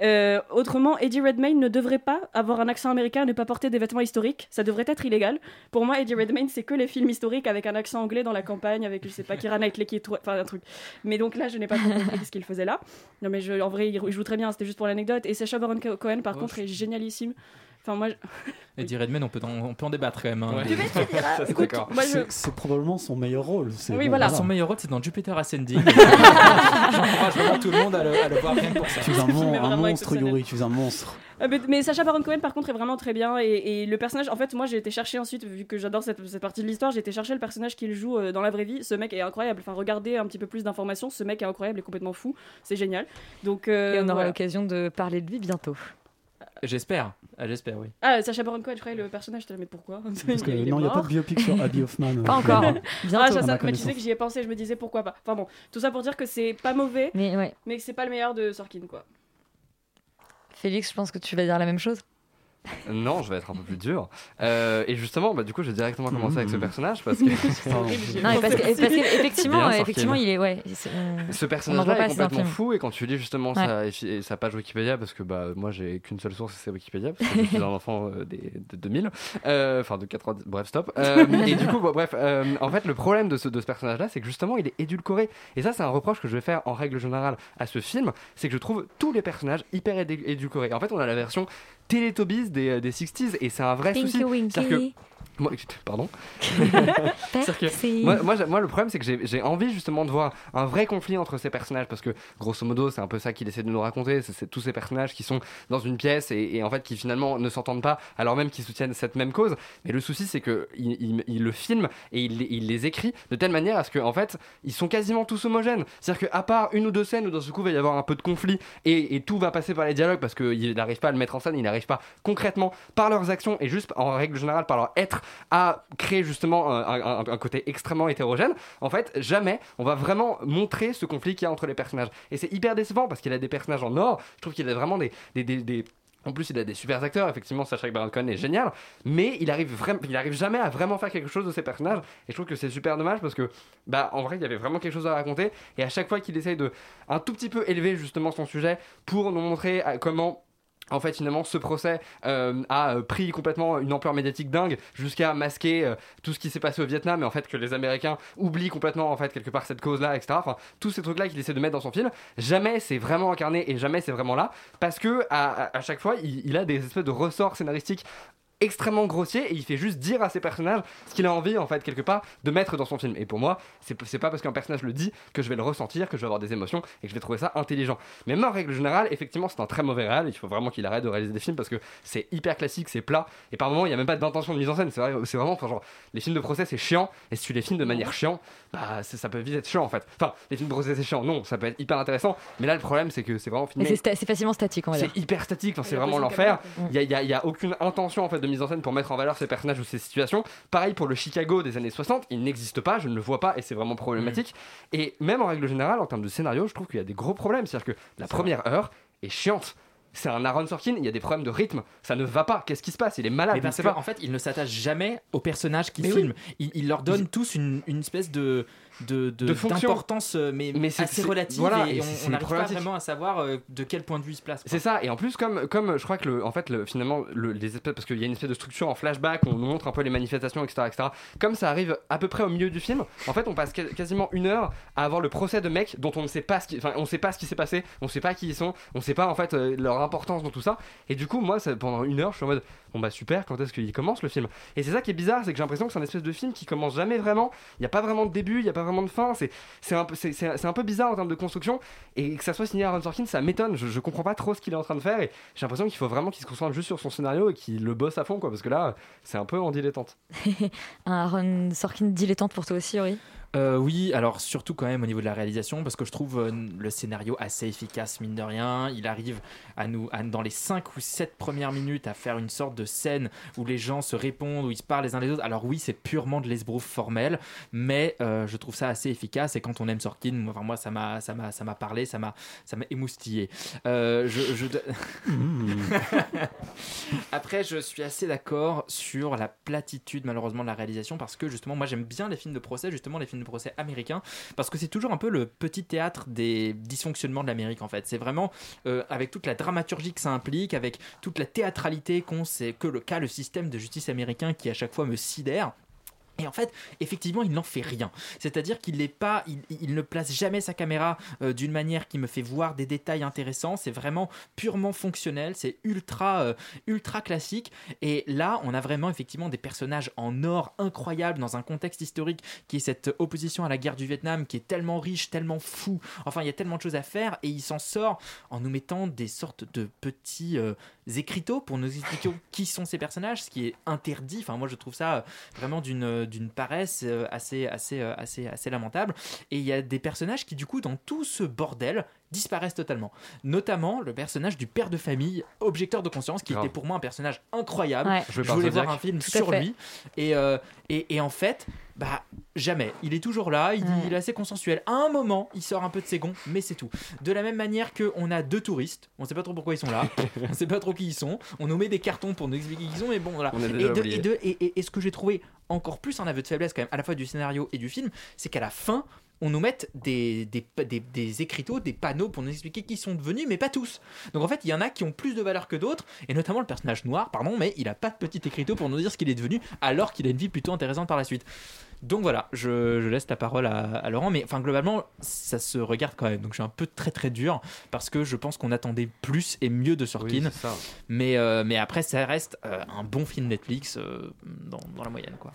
Euh, autrement, Eddie Redmayne ne devrait pas avoir un accent américain ne pas porter des vêtements historiques. Ça devrait être illégal. Pour moi, Eddie Redmayne, c'est que les films historiques avec un accent anglais dans la campagne, avec, je sais pas, Keira Knightley qui est. Enfin, un truc. Mais donc là, je n'ai pas compris ce qu'il faisait là. Non, mais je- en vrai, il joue très bien, c'était juste pour l'anecdote. Et Sacha Baron Co- Cohen, par Oh, contre, est génialissime. Enfin, moi, je- Eddie Redmayne, on peut en, on peut en débattre quand même. hein. Tu. Ça, c'est Écoute, d'accord. moi, je- C'est- C'est probablement son meilleur rôle. c'est Oui, bon, voilà. Son meilleur rôle, c'est dans Jupiter Ascending. J'encourage vraiment tout le monde à le, à le voir rien que pour ça. Tu es un, mon- monstre. Yuri, tu es un monstre. Euh, mais, mais Sacha Baron Cohen par contre est vraiment très bien et, et le personnage en fait moi j'ai été chercher ensuite vu que j'adore cette, cette partie de l'histoire j'ai été chercher le personnage qu'il joue euh, dans la vraie vie ce mec est incroyable enfin regardez un petit peu plus d'informations ce mec est incroyable et complètement fou c'est génial donc euh, Et on aura voilà. l'occasion de parler de lui bientôt. J'espère. Ah, J'espère, oui. ah Sacha Baron Cohen je croyais le personnage j'étais là, mais pourquoi Parce que Il est non, il n'y a pas de biopic sur Abby Hoffman. Pas encore. euh, Bientôt. Ah, ça, tu sais que j'y ai pensé, je me disais pourquoi pas. Enfin bon, tout ça pour dire que c'est pas mauvais, Mais ouais. mais que c'est pas le meilleur de Sorkin quoi. Félix, je pense que tu vas dire la même chose. Non, je vais être un peu plus dur. Euh, et justement, bah, du coup, je vais directement commencer avec ce Mmh. personnage parce que. Non, parce que- parce sorti. effectivement, il est ouais. on- Ce personnage-là est complètement fou et quand tu lis justement Ouais. sa, page Wikipédia, parce que bah, moi j'ai qu'une seule source, c'est Wikipédia, parce que je suis un enfant euh, des, de 2000, euh, enfin de 90, bref, stop. Euh, et du coup, bon, bref, euh, en fait, le problème de ce, de ce personnage-là, c'est que justement il est édulcoré. Et ça, c'est un reproche que je vais faire en règle générale à ce film, c'est que je trouve tous les personnages hyper édu- édulcorés. En fait, on a la version Teletubbies des, des 60s et c'est un vrai Tinky souci. Que- moi, pardon. Que moi, moi, le problème, c'est que j'ai envie justement de voir un vrai conflit entre ces personnages parce que, grosso modo, c'est un peu ça qu'il essaie de nous raconter. C'est c'est tous ces personnages qui sont dans une pièce et, et en fait qui finalement ne s'entendent pas alors même qu'ils soutiennent cette même cause. Mais le souci, c'est que il, il- il le filme et il, il les écrit de telle manière à ce qu'en en fait, ils sont quasiment tous homogènes. C'est-à-dire qu'à part une ou deux scènes où dans ce coup il va y avoir un peu de conflit et, et tout va passer par les dialogues parce qu'il n'arrive pas à le mettre en scène, il n'arrive pas concrètement par leurs actions et juste en règle générale par leur être à créer justement un, côté extrêmement hétérogène. En fait, jamais on va vraiment montrer ce conflit qu'il y a entre les personnages. Et c'est hyper décevant parce qu'il a des personnages en or. Je trouve qu'il a vraiment des- des- des- en plus, il a des super acteurs, effectivement, Sacha Baron Cohen est génial, mais il arrive, il arrive jamais à vraiment faire quelque chose de ses personnages, et je trouve que c'est super dommage parce que, bah, en vrai, il y avait vraiment quelque chose à raconter, et à chaque fois qu'il essaye de un tout petit peu élever justement son sujet pour nous montrer comment en fait, finalement, ce procès euh, a euh, pris complètement une ampleur médiatique dingue jusqu'à masquer euh, tout ce qui s'est passé au Vietnam, et en fait que les Américains oublient complètement, en fait, quelque part cette cause-là, etc. Enfin, tous ces trucs-là qu'il essaie de mettre dans son film, jamais c'est vraiment incarné et jamais c'est vraiment là, parce que à, chaque fois, il a des espèces de ressorts scénaristiques extrêmement grossier et il fait juste dire à ses personnages ce qu'il a envie en fait quelque part de mettre dans son film. Et pour moi c'est c'est pas parce qu'un personnage le dit que je vais le ressentir que je vais avoir des émotions et que je vais trouver ça intelligent. Mais même en règle générale effectivement c'est un très mauvais réal. Il faut vraiment qu'il arrête de réaliser des films parce que c'est hyper classique c'est plat. Et par moments il y a même pas d'intention de mise en scène. C'est vrai c'est vraiment enfin, genre les films de procès c'est chiant. Et si tu les filmes de manière chiant bah ça peut vite être chiant en fait. Enfin les films de procès c'est chiant. Non ça peut être hyper intéressant. Mais là le problème c'est que c'est vraiment Mais filmé. c'est sta- facilement statique, c'est hyper statique, enfin, c'est vraiment l'enfer. Il y a, il y a- il y a aucune intention en fait de mise en scène pour mettre en valeur ces personnages ou ces situations. Pareil pour le Chicago des années 60, il n'existe pas, je ne le vois pas et c'est vraiment problématique. Et même en règle générale, en termes de scénario, je trouve qu'il y a des gros problèmes. C'est-à-dire que la première heure est chiante. C'est un Aaron Sorkin, il y a des problèmes de rythme, ça ne va pas. Qu'est-ce qui se passe? Il est malade, Mais parce qu'en en fait, il ne s'attache jamais aux personnages qu'il Mais oui. filme. Il, il leur donne tous une, une espèce de de, de- d'importance euh, mais, Mais c'est- assez relative voilà, et, et on- n'arrive pas vraiment à savoir euh, de quel point de vue il se place. C'est ça, et en plus, comme, comme je crois que le, en fait, le, finalement, le- les espèces, parce qu'il y a une espèce de structure en flashback, on nous montre un peu les manifestations, etc., etc. Comme ça arrive à peu près au milieu du film, en fait, on passe quas- quasiment une heure à avoir le procès de mecs dont on ne sait pas ce qui, enfin, on sait pas ce qui s'est passé, on sait pas qui ils sont, on sait pas en fait euh, leur importance dans tout ça. Et du coup, moi, ça- pendant une heure, je suis en mode, bon bah super, quand est-ce qu'il commence le film? Et c'est ça qui est bizarre, c'est que j'ai l'impression que c'est un espèce de film qui commence jamais vraiment. Il n'y a pas vraiment de début, il n'y a pas de fin. C'est, un peu, bizarre en termes de construction. Et que ça soit signé Aaron Sorkin, ça m'étonne. Je, je comprends pas trop ce qu'il est en train de faire. Et j'ai l'impression qu'il faut vraiment qu'il se concentre juste sur son scénario et qu'il le bosse à fond, quoi. Parce que là, c'est un peu en dilettante. Un Aaron Sorkin dilettante pour toi aussi, Yuri Euh, oui, alors surtout quand même au niveau de la réalisation, parce que je trouve euh, le scénario assez efficace, mine de rien. Il arrive à nous, à- dans les 5 ou 7 premières minutes, à faire une sorte de scène où les gens se répondent, où ils se parlent les uns les autres. Alors oui, c'est purement de l'esbrouf formel, mais euh, je trouve ça assez efficace. Et quand on aime Sorkin, moi, enfin, moi ça m'a, ça m'a, ça m'a parlé, ça m'a, ça m'a émoustillé. Je, je- Après, je suis assez d'accord sur la platitude malheureusement de la réalisation parce que justement, moi j'aime bien les films de procès, justement les films de procès américains, parce que c'est toujours un peu le petit théâtre des dysfonctionnements de l'Amérique en fait. C'est vraiment euh, avec toute la dramaturgie que ça implique, avec toute la théâtralité qu'ont c'est que le cas le système de justice américain qui à chaque fois me sidère. Et en fait, effectivement, il n'en fait rien. C'est-à-dire qu'il n'est pas, il, il ne place jamais sa caméra euh, d'une manière qui me fait voir des détails intéressants. C'est vraiment purement fonctionnel. C'est ultra, euh, ultra classique. Et là, on a vraiment effectivement des personnages en or incroyables dans un contexte historique qui est cette opposition à la guerre du Vietnam, qui est tellement riche, tellement fou. Enfin, il y a tellement de choses à faire et il s'en sort en nous mettant des sortes de petits euh, écriteaux pour nous expliquer qui sont ces personnages, ce qui est interdit. Enfin, moi, je trouve ça euh, vraiment d'une d'une paresse euh, assez euh, assez assez lamentable. Et il y a des personnages qui, du coup, dans tout ce bordel, disparaissent totalement. Notamment le personnage du père de famille, objecteur de conscience, qui Grave. était pour moi un personnage incroyable. Ouais. Je voulais voir un film Tout sur lui. Et, euh, et, et en fait, bah jamais. Il est toujours là, il, il est assez consensuel. À un moment, il sort un peu de ses gonds, mais c'est tout. De la même manière qu'on a deux touristes, on sait pas trop pourquoi ils sont là, on sait pas trop qui ils sont, on nous met des cartons pour nous expliquer qui ils sont, mais bon voilà. On a Et, déjà de- oublié. et de- et- et- et ce que j'ai trouvé encore plus un aveu de faiblesse quand même, à la fois du scénario et du film, c'est qu'à la fin, on nous met des, des, des, des écriteaux, des panneaux pour nous expliquer qui sont devenus, mais pas tous. Donc en fait, il y en a qui ont plus de valeur que d'autres, et notamment le personnage noir, pardon, mais il a pas de petit écriteau pour nous dire ce qu'il est devenu, alors qu'il a une vie plutôt intéressante par la suite. Donc voilà, je, je laisse la parole à, à Laurent, mais enfin globalement, ça se regarde quand même. Donc je suis un peu très très dur parce que je pense qu'on attendait plus et mieux de Sorkin. Oui, mais, euh, mais après, ça reste euh, un bon film Netflix euh, dans, dans la moyenne, quoi.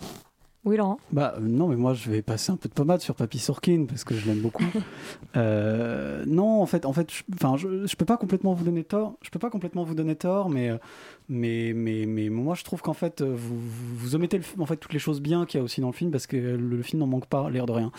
Oui, Laurent Bah euh, non, mais moi je vais passer un peu de pommade sur Papy Sorkin parce que je l'aime beaucoup. Euh, non, en fait, en fait, je- je, je peux pas complètement vous donner tort. Je peux pas complètement vous donner tort, mais euh, mais mais mais moi je trouve qu'en fait euh, vous, vous, omettez le, en fait toutes les choses bien qu'il y a aussi dans le film parce que le, film n'en manque pas, l'air de rien.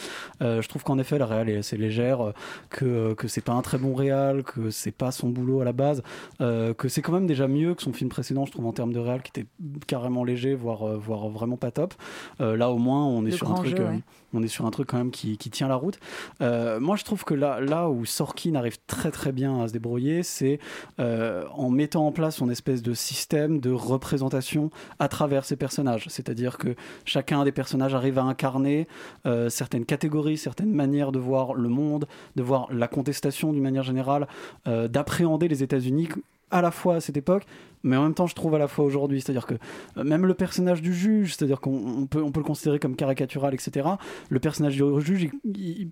Euh, je trouve qu'en effet la réal est assez légère, euh, que que c'est pas un très bon réal, que c'est pas son boulot à la base, euh, que c'est quand même déjà mieux que son film précédent, je trouve en termes de réal qui était carrément léger, voire voire vraiment pas top. Euh, là au moins on est Le sur un truc jeu, ouais. on est sur un truc quand même qui, qui tient la route. Moi, je trouve que là, là où Sorkin arrive très très bien à se débrouiller, c'est en mettant en place son espèce de système de représentation à travers ses personnages. C'est-à-dire que chacun des personnages arrive à incarner euh, certaines catégories, certaines manières de voir le monde, de voir la contestation d'une manière générale, euh, d'appréhender les États-Unis à la fois à cette époque, mais en même temps, je trouve à la fois aujourd'hui. C'est-à-dire que euh, même le personnage du juge, c'est-à-dire qu'on on peut, on peut le considérer comme caricatural, etc. Le personnage du juge,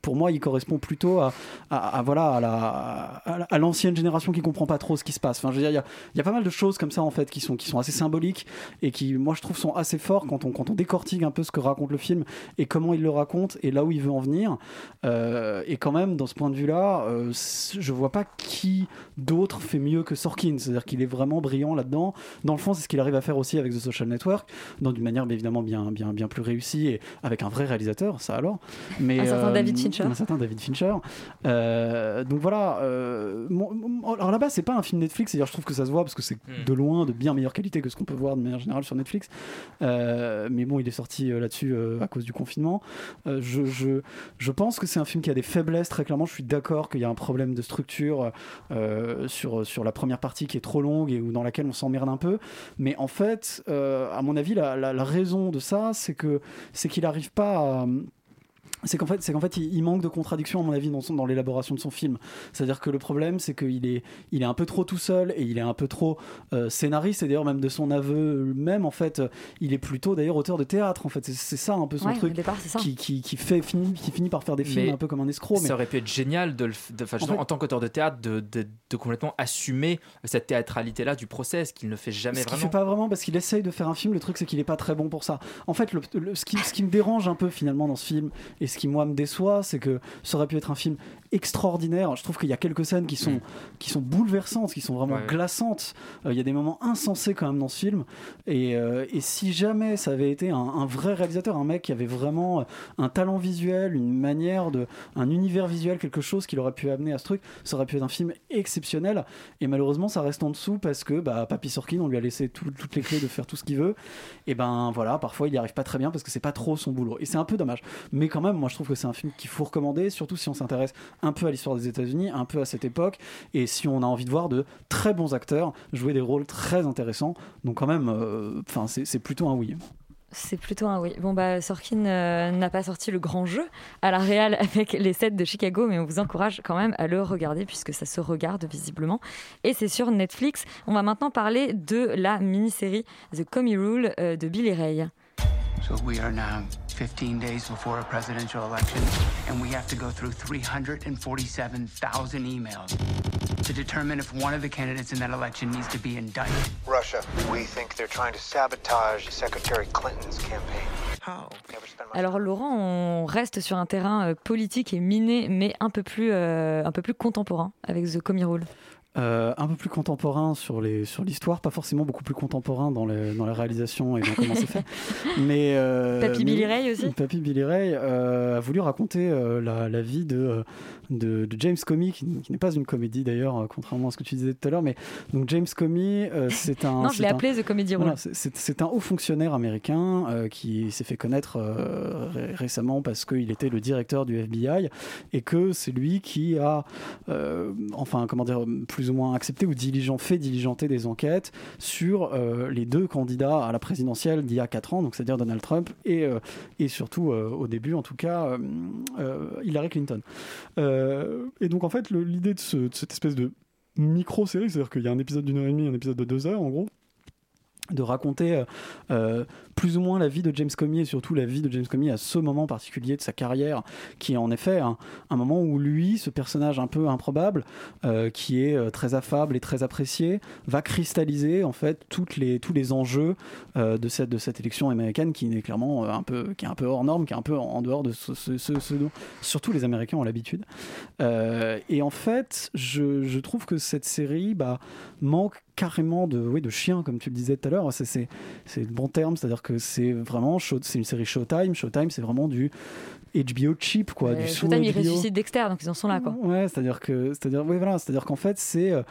pour moi, il correspond plutôt à, voilà, à, la, à, la- à l'ancienne génération qui comprend pas trop ce qui se passe. Enfin, je veux dire, il y a, y a pas mal de choses comme ça, en fait, qui sont, qui sont assez symboliques et qui, moi, je trouve, sont assez forts quand on, quand on décortique un peu ce que raconte le film et comment il le raconte et là où il veut en venir. Euh, et quand même, dans ce point de vue-là, euh, je vois pas qui d'autre fait mieux que Sorkin. C'est-à-dire qu'il est vraiment brillant là-dedans. Dans le fond, c'est ce qu'il arrive à faire aussi avec The Social Network, dans d'une manière évidemment bien, bien, bien plus réussie et avec un vrai réalisateur, ça alors. Mais, Un certain David Fincher. Un certain David Fincher. Euh, donc voilà. euh, mon- mon- alors là-bas, c'est pas un film Netflix. C'est-à-dire, je trouve que ça se voit parce que c'est de loin de bien meilleure qualité que ce qu'on peut voir de manière générale sur Netflix. Euh, mais bon, il est sorti euh, là-dessus euh, à cause du confinement. Euh, je, je, je pense que c'est un film qui a des faiblesses, très clairement. Je suis d'accord qu'il y a un problème de structure euh, sur, sur la première partie qui est trop longue et où, dans laquelle on s'emmerde un peu. Mais en fait, euh, à mon avis, la, raison de ça, c'est que c'est qu'il n'arrive pas à c'est qu'en fait, c'est qu'en fait, il, il manque de contradiction à mon avis dans, son- dans l'élaboration de son film. C'est-à-dire que le problème, c'est qu'il est, il est un peu trop tout seul et il est un peu trop euh, scénariste. Et d'ailleurs, même de son aveu même, en fait, il est plutôt d'ailleurs auteur de théâtre. En fait, c'est, c'est ça un peu son Ouais, truc départ, c'est ça. Qui, qui, qui fait finit, qui finit par faire des films Mais un peu comme un escroc. Mais Ça aurait pu être génial de, le de, fait- en tant qu'auteur de théâtre de, de, de complètement assumer cette théâtralité-là du procès, ce qu'il ne fait jamais ce vraiment. fait pas vraiment parce qu'il essaye de faire un film. Le truc, c'est qu'il est pas très bon pour ça. En fait, le, le- ce, qui, ce qui me dérange un peu finalement dans ce film et ce qui moi me déçoit, c'est que ça aurait pu être un film extraordinaire. Je trouve qu'il y a quelques scènes qui sont, qui sont bouleversantes, qui sont vraiment Ouais. glaçantes. Euh, Il y a des moments insensés quand même dans ce film. Et, euh, et si jamais ça avait été un, un vrai réalisateur, un mec qui avait vraiment euh, un talent visuel, une manière de, un univers visuel, quelque chose qu'il aurait pu amener à ce truc, ça aurait pu être un film exceptionnel. Et malheureusement, ça reste en dessous parce que bah, Papy Sorkin, on lui a laissé tout- toutes les clés de faire tout ce qu'il veut. Et ben voilà, parfois il y arrive pas très bien parce que c'est pas trop son boulot. Et c'est un peu dommage. Mais quand même, moi je trouve que c'est un film qu'il faut recommander, surtout si on s'intéresse un peu à l'histoire des États-Unis, un peu à cette époque, et si on a envie de voir de très bons acteurs jouer des rôles très intéressants. Donc quand même, euh, enfin c'est c'est plutôt un oui. C'est plutôt un oui. Bon, bah, Sorkin euh, n'a pas sorti le grand jeu à la Real avec les sets de Chicago, mais on vous encourage quand même à le regarder puisque ça se regarde visiblement. Et c'est sur Netflix. On va maintenant parler de la mini-série The Comey Rule euh, de Billy Ray. So we are now 15 days before a presidential election, and we have to go through 347,000 emails to determine if one of the candidates in that election needs to be indicted. Russia. We think they're trying to sabotage Secretary Clinton's campaign. How? Alors Laurent, on reste sur un terrain euh, politique et miné, mais un peu plus, euh, un peu plus contemporain avec The Comey Rule. Euh, un peu plus contemporain sur les sur l'histoire, pas forcément beaucoup plus contemporain dans, les, dans la réalisation et dans comment c'est fait. Mais euh, Papy Billy Ray aussi Papy Billy Ray euh, a voulu raconter la, la vie de, de, de James Comey, qui, qui n'est pas une comédie d'ailleurs, contrairement à ce que tu disais tout à l'heure. Mais donc James Comey, c'est un. Non, je l'ai appelé The Comedy voilà, c'est- un haut fonctionnaire américain qui s'est fait connaître ré- récemment parce qu'il était le directeur du FBI et que c'est lui qui a, enfin, comment dire, plus ou moins accepté ou diligent, fait diligenter des enquêtes sur euh, les deux candidats à la présidentielle d'il y a 4 ans, donc c'est-à-dire Donald Trump et, euh, et surtout euh, au début, en tout cas, Hillary Clinton. Et donc en fait, l'idée de, de cette espèce de micro-série, c'est-à-dire qu'il y a un épisode d'une heure et demie, un épisode de deux heures en gros, de raconter euh, euh, plus ou moins la vie de James Comey et surtout la vie de James Comey à ce moment particulier de sa carrière, qui est en effet un, moment où lui, ce personnage un peu improbable, euh, qui est très affable et très apprécié, va cristalliser en fait toutes les, tous les enjeux de, cette, de cette élection américaine qui est clairement un peu, qui est un peu hors norme, qui est un peu en, dehors de ce, dont surtout les Américains ont l'habitude. Et en fait, je, je trouve que cette série bah, manque carrément de, oui, de chien, comme tu le disais tout à l'heure. C'est, le bon terme, c'est-à-dire que c'est vraiment c'est une série Showtime. Showtime, c'est vraiment du HBO cheap, quoi, Euh, du Showtime, ils ressuscitent Dexter, donc ils en sont là, quoi. Ouais, c'est-à-dire que, c'est-à-dire, oui, voilà, c'est-à-dire qu'en fait, c'est, euh,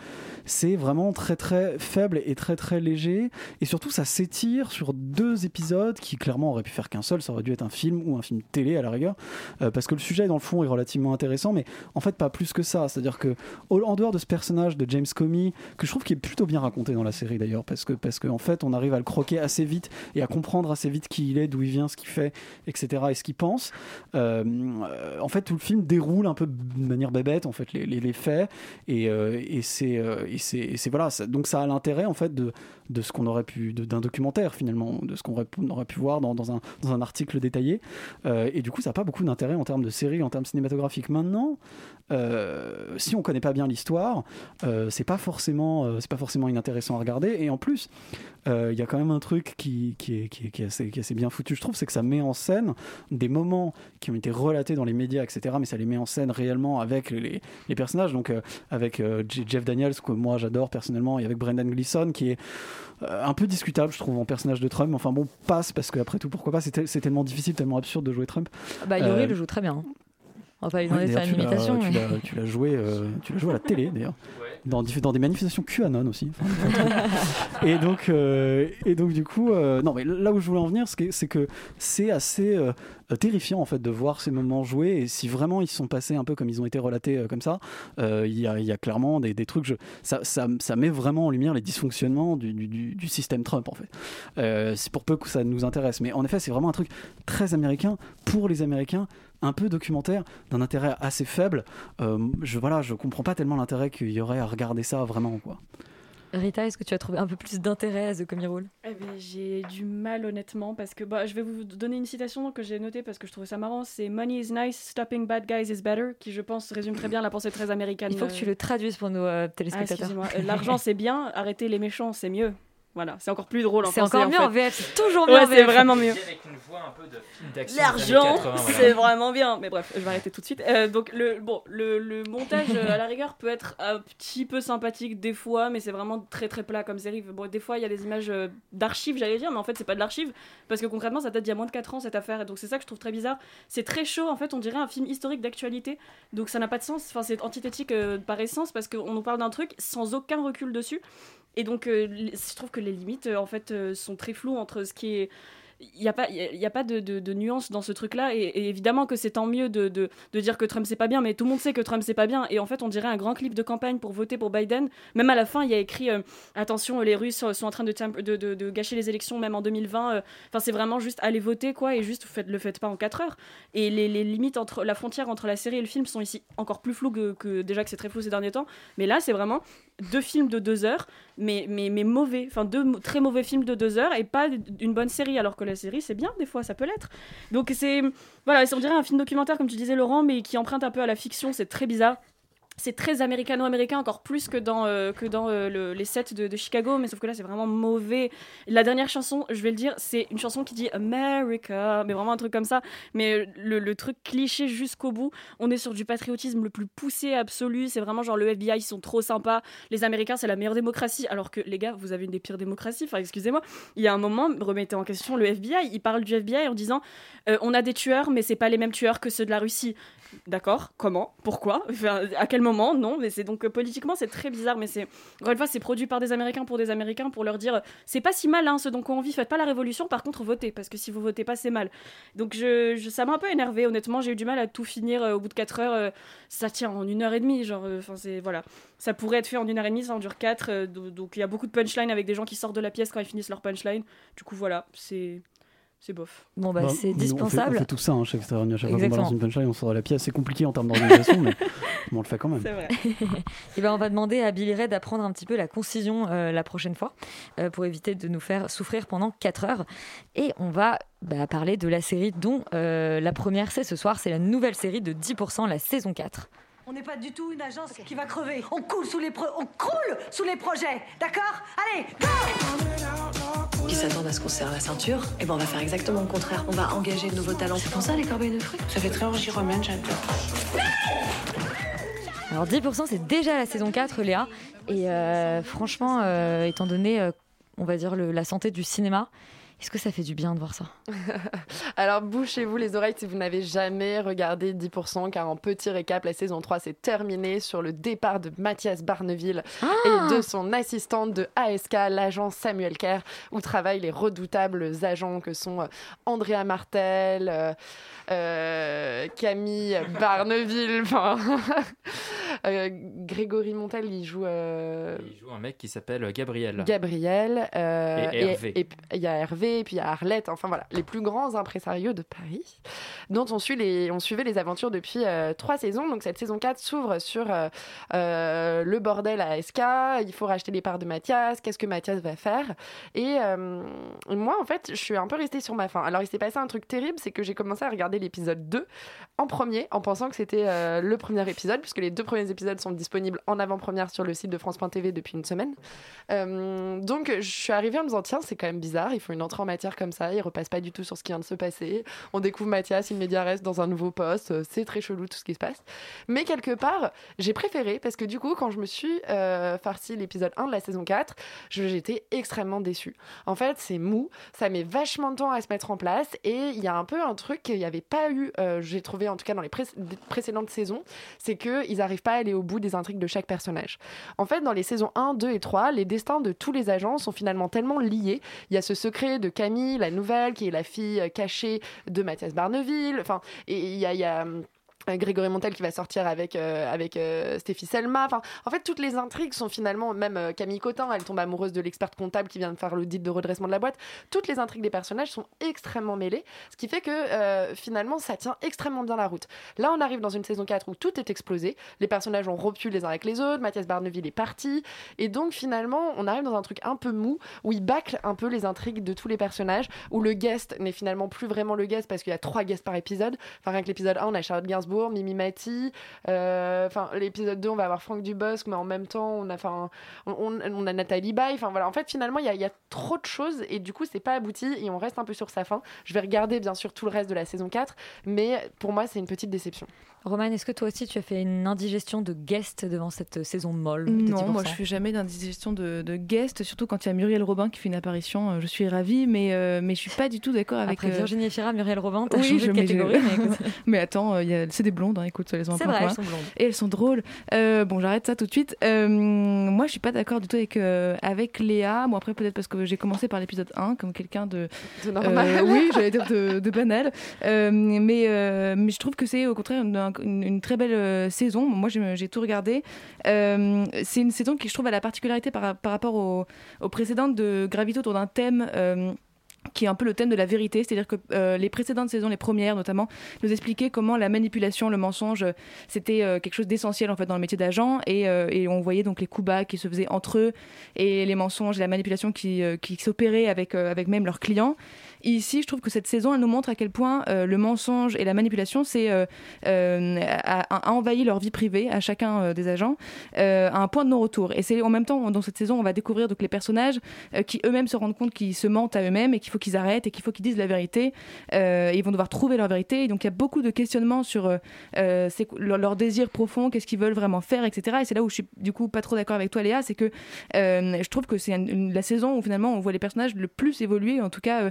c'est vraiment très très faible et très très léger, et surtout ça s'étire sur deux épisodes qui clairement auraient pu faire qu'un seul, ça aurait dû être un film ou un film télé à la rigueur, euh, parce que le sujet dans le fond est relativement intéressant, mais en fait pas plus que ça. C'est-à-dire que au- en dehors de ce personnage de James Comey, que je trouve qui est plutôt bien raconté dans la série d'ailleurs, parce que parce qu'en fait on arrive à le croquer assez vite et à comprendre assez vite qui il est, d'où il vient, ce qu'il fait, etc. et ce qu'il pense. Euh, en fait, tout le film déroule un peu de manière bébête, en fait, les, faits, et, euh, euh, et c'est, voilà, donc ça a l'intérêt en fait de, ce qu'on aurait pu, d'un documentaire finalement, de ce qu'on aurait, pu voir dans, un, article détaillé, et du coup, ça n'a pas beaucoup d'intérêt en termes de série, en termes cinématographiques. Maintenant, si on connaît pas bien l'histoire, euh, c'est pas forcément, c'est pas forcément inintéressant à regarder, et en plus, euh, il y a quand même un truc qui, qui, est, qui, est, qui est assez, qui est assez bien foutu, je trouve, c'est que ça met en scène des moments qui ont été relatés dans les médias, etc., mais ça les met en scène réellement avec les, les personnages, donc euh, avec euh, Jeff Daniels, que moi j'adore personnellement, et avec Brendan Gleeson, qui est euh, un peu discutable, je trouve, en personnage de Trump. Enfin bon, passe, parce qu'après tout, pourquoi pas, c'est tel- c'est tellement difficile, tellement absurde de jouer Trump. Bah, Yuri Euh, le joue très bien. hein. On va pas lui Ouais, demander de faire d'ailleurs, une tu l'as- imitation. Tu l'as- tu l'as joué, euh, tu l'as joué à la télé d'ailleurs, dans, des manifestations QAnon aussi. Enfin, et donc, euh, et donc du coup, euh, non, mais là où je voulais en venir, c'est que c'est que c'est assez euh, terrifiant en fait de voir ces moments jouer. Et si vraiment ils sont passés un peu comme ils ont été relatés euh, comme ça, euh, il y, a, clairement des, des trucs. Je, ça, ça, ça met vraiment en lumière les dysfonctionnements du, du- système Trump en fait. C'est pour peu que ça nous intéresse, mais en effet, c'est vraiment un truc très américain pour les Américains un peu documentaire d'un intérêt assez faible. Je voilà, je comprends pas tellement l'intérêt qu'il y aurait à regarder ça vraiment quoi. Rita, est-ce que tu as trouvé un peu plus d'intérêt à The Rule? Eh ben, j'ai du mal honnêtement parce que bah, je vais vous donner une citation que j'ai notée parce que je trouvais ça marrant. C'est Money is nice, stopping bad guys is better, qui je pense résume très bien la pensée très américaine. Il faut que tu le traduises pour nos euh, Ah, téléspectateurs. Euh, L'argent c'est bien, arrêter les méchants c'est mieux. Voilà, c'est encore plus drôle en C'est encore mieux en fait. VF, c'est toujours mieux Ouais, en c'est vraiment mieux. Avec une voix un peu de film d'action. L'argent, des années 80, voilà. c'est vraiment bien. Mais bref, je vais arrêter tout de suite. Euh, donc le bon, le, le montage euh, à la rigueur peut être un petit peu sympathique des fois, mais c'est vraiment très très plat comme série. Bon, des fois il y a des images euh, d'archives, j'allais dire, mais en fait c'est pas de l'archive parce que concrètement ça date d'il y a moins de 4 ans cette affaire. Et donc c'est ça que je trouve très bizarre. C'est très chaud en fait, on dirait un film historique d'actualité. Donc ça n'a pas de sens. Enfin c'est antithétique euh, par essence parce qu'on nous parle d'un truc sans aucun recul dessus. Et donc, euh, je trouve que les limites, euh, en fait, euh, sont très floues entre ce qui est. Il n'y a pas, a- pas de, de, nuance dans ce truc-là. Et, évidemment que c'est tant mieux de, de, dire que Trump c'est pas bien, mais tout le monde sait que Trump c'est pas bien. Et en fait, on dirait un grand clip de campagne pour voter pour Biden. Même à la fin, il y a écrit euh, Attention, les Russes sont en train de, gâcher les élections, même en 2020. euh. Enfin, c'est vraiment juste aller voter, quoi, et juste vous faites, le faites pas en 4 heures. Et les, les limites entre la frontière entre la série et le film sont ici encore plus floues que, déjà que c'est très flou ces derniers temps. Mais là, c'est vraiment deux films de deux heures, mais, mais, mais mauvais. Enfin, deux très mauvais films de deux heures et pas une bonne série. Alors que la, la série, c'est bien, des fois, ça peut l'être. Donc c'est, voilà, on dirait un film documentaire, comme tu disais, Laurent, mais qui emprunte un peu à la fiction, c'est très bizarre c'est très américano-américain, encore plus que dans, euh, que dans euh, les sets de, Chicago, mais sauf que là, c'est vraiment mauvais. La dernière chanson, je vais le dire, c'est une chanson qui dit America, mais vraiment un truc comme ça. Mais le, truc cliché jusqu'au bout, on est sur du patriotisme le plus poussé absolu. C'est vraiment genre le FBI, ils sont trop sympas. Les Américains, c'est la meilleure démocratie. Alors que les gars, vous avez une des pires démocraties. Enfin, excusez-moi. Il y a un moment, remettez en question le FBI. Il parle du FBI en disant euh, On a des tueurs, mais c'est pas les mêmes tueurs que ceux de la Russie. D'accord? Comment? Pourquoi? À quel moment Non, mais c'est donc euh, politiquement c'est très bizarre, mais c'est encore une fois c'est produit par des Américains pour des Américains pour leur dire c'est pas si mal hein, ce dont on vit, faites pas la révolution, par contre votez parce que si vous votez pas c'est mal. Donc je, ça m'a un peu énervé honnêtement, j'ai eu du mal à tout finir euh, au bout de 4 heures. Euh, ça tient en une heure et demie, genre enfin c'est voilà, ça pourrait être fait en une heure et demie, ça en dure 4 donc il y a beaucoup de punchline avec des gens qui sortent de la pièce quand ils finissent leur punchline. Du coup voilà, c'est c'est bof. Bon, bah, bah c'est dispensable. On fait, tout ça hein, chez Extérieur. À chaque fois qu'on balance une punchline, on sort de la pièce. C'est compliqué en termes d'organisation, mais, on le fait quand même. C'est vrai. Et ben, on va demander à Billy Ray d'apprendre un petit peu la concision euh, la prochaine fois euh, pour éviter de nous faire souffrir pendant 4 heures. Et on va bah, parler de la série dont euh, la première c'est ce soir. C'est la nouvelle série de 10%, la saison 4. On n'est pas du tout une agence qui va crever. On coule sous les on croule sous les projets, d'accord? Allez, go Qui s'attendent à ce qu'on serre la ceinture Et eh ben on va faire exactement le contraire. On va engager de nouveaux talents. C'est pour ça les corbeilles de fruits Ça fait très orgie romaine, j'adore. Alors 10% c'est déjà la saison 4 Léa et euh, franchement euh, étant donné euh, on va dire la santé du cinéma est-ce que ça fait du bien de voir ça Alors bouchez-vous les oreilles si vous n'avez jamais regardé 10%, car en petit récap, la saison 3 s'est terminée sur le départ de Mathias Barneville ah et de son assistante de ASK, l'agent Samuel Kerr, où travaillent les redoutables agents que sont euh, Andrea Martel, euh, euh, Camille Barneville, enfin, Grégory Montel, il joue... Il joue un mec qui s'appelle Gabriel. Gabriel. et Hervé. Et il y a Hervé puis a Arlette, enfin voilà, les plus grands impresarios de Paris, dont on, suit les, on suivait les aventures depuis euh, trois saisons. Donc cette saison 4 s'ouvre sur euh, euh, le bordel à SK, il faut racheter les parts de Mathias, qu'est-ce que Mathias va faire? Et, moi, en fait, je suis un peu restée sur ma fin. Alors il s'est passé un truc terrible, c'est que j'ai commencé à regarder l'épisode 2 en premier, en pensant que c'était le premier épisode, puisque les deux premiers épisodes sont disponibles en avant-première sur le site de France.tv depuis une semaine. donc je suis arrivée en me disant, tiens, c'est quand même bizarre, il faut une entrée en matière comme ça, il repasse pas du tout sur ce qui vient de se passer. On découvre Mathias, il média reste dans un nouveau poste, euh, c'est très chelou tout ce qui se passe. Mais quelque part, j'ai préféré parce que du coup, quand je me suis euh, farci l'épisode 1 de la saison 4, j'étais extrêmement déçue. En fait, c'est mou, ça met vachement de temps à se mettre en place et il y a un peu un truc qu'il n'y avait pas eu, euh, j'ai trouvé en tout cas dans les précédentes saisons, c'est qu'ils n'arrivent pas à aller au bout des intrigues de chaque personnage. En fait, dans les saisons 1, 2 et 3, les destins de tous les agents sont finalement tellement liés. Il y a ce secret de Camille, la nouvelle, qui est la fille cachée de Mathias Barneville. Enfin, et il y a, hum, Grégory Montel qui va sortir avec euh, avec euh, Stéphie Selma. Enfin, en fait, toutes les intrigues sont finalement même euh, Camille Cotin, elle tombe amoureuse de l'experte comptable qui vient de faire l'audit de redressement de la boîte. Toutes les intrigues des personnages sont extrêmement mêlées, ce qui fait que finalement ça tient extrêmement bien la route. Là, on arrive dans une saison 4 où tout est explosé, les personnages ont rompu les uns avec les autres, Mathias Barneville est parti et donc finalement, on arrive dans un truc un peu mou où il bâcle un peu les intrigues de tous les personnages où le guest n'est finalement plus vraiment le guest parce qu'il y a trois guests par épisode. Enfin, rien que l'épisode 1, on a Charlotte Gainsbourg Mimi Mati. Euh, l'épisode 2, on va avoir Franck Dubosc, mais en même temps, on a, on, a Nathalie Baye. Enfin, voilà. En fait, finalement, il y, y, a trop de choses et du coup, c'est pas abouti et on reste un peu sur sa fin. Je vais regarder, bien sûr, tout le reste de la saison 4, mais pour moi, c'est une petite déception. Roman, est-ce que toi aussi tu as fait une indigestion de guest devant cette saison molle Non, moi je fais jamais d'indigestion de, de guest, surtout quand il y a Muriel Robin qui fait une apparition. Euh, je suis ravie, mais, euh, mais je suis pas du tout d'accord avec. Après euh, Virginie Fira, Muriel Robin, t'as oui, changé je de catégorie. Mais, mais attends, c'est des blondes, hein, écoute, elles ont un C'est vrai, elles sont blondes. Et elles sont drôles. bon, j'arrête ça tout de suite. moi je suis pas d'accord du tout avec, avec Léa. Bon, après, peut-être parce que j'ai commencé par l'épisode 1 comme quelqu'un de. De normal. oui, j'allais dire de, de banal. mais, mais je trouve que c'est au contraire une, très belle euh, saison. Moi, j'ai tout regardé. Euh, c'est une saison qui, je trouve, a la particularité par, par rapport aux, précédentes de gravité autour d'un thème euh, qui est un peu le thème de la vérité, c'est-à-dire que les précédentes saisons, les premières notamment, nous expliquaient comment la manipulation, le mensonge, c'était quelque chose d'essentiel en fait dans le métier d'agent, et, et, on voyait donc les coups bas qui se faisaient entre eux et les mensonges et la manipulation qui, qui s'opéraient avec avec même leurs clients. Ici, je trouve que cette saison, elle nous montre à quel point euh, le mensonge et la manipulation, c'est euh, euh, a, envahi leur vie privée à chacun euh, des agents à un point de non-retour. Et c'est en même temps, dans cette saison, on va découvrir donc les personnages qui eux-mêmes se rendent compte qu'ils se mentent à eux-mêmes et qu'il faut qu'ils arrêtent et qu'il faut qu'ils disent la vérité. Ils vont devoir trouver leur vérité. Et donc il y a beaucoup de questionnements sur leur, leur désir profond, qu'est-ce qu'ils veulent vraiment faire, etc. Et c'est là où je suis du coup pas trop d'accord avec toi, Léa, c'est que je trouve que c'est la saison où finalement on voit les personnages le plus évoluer. En tout cas,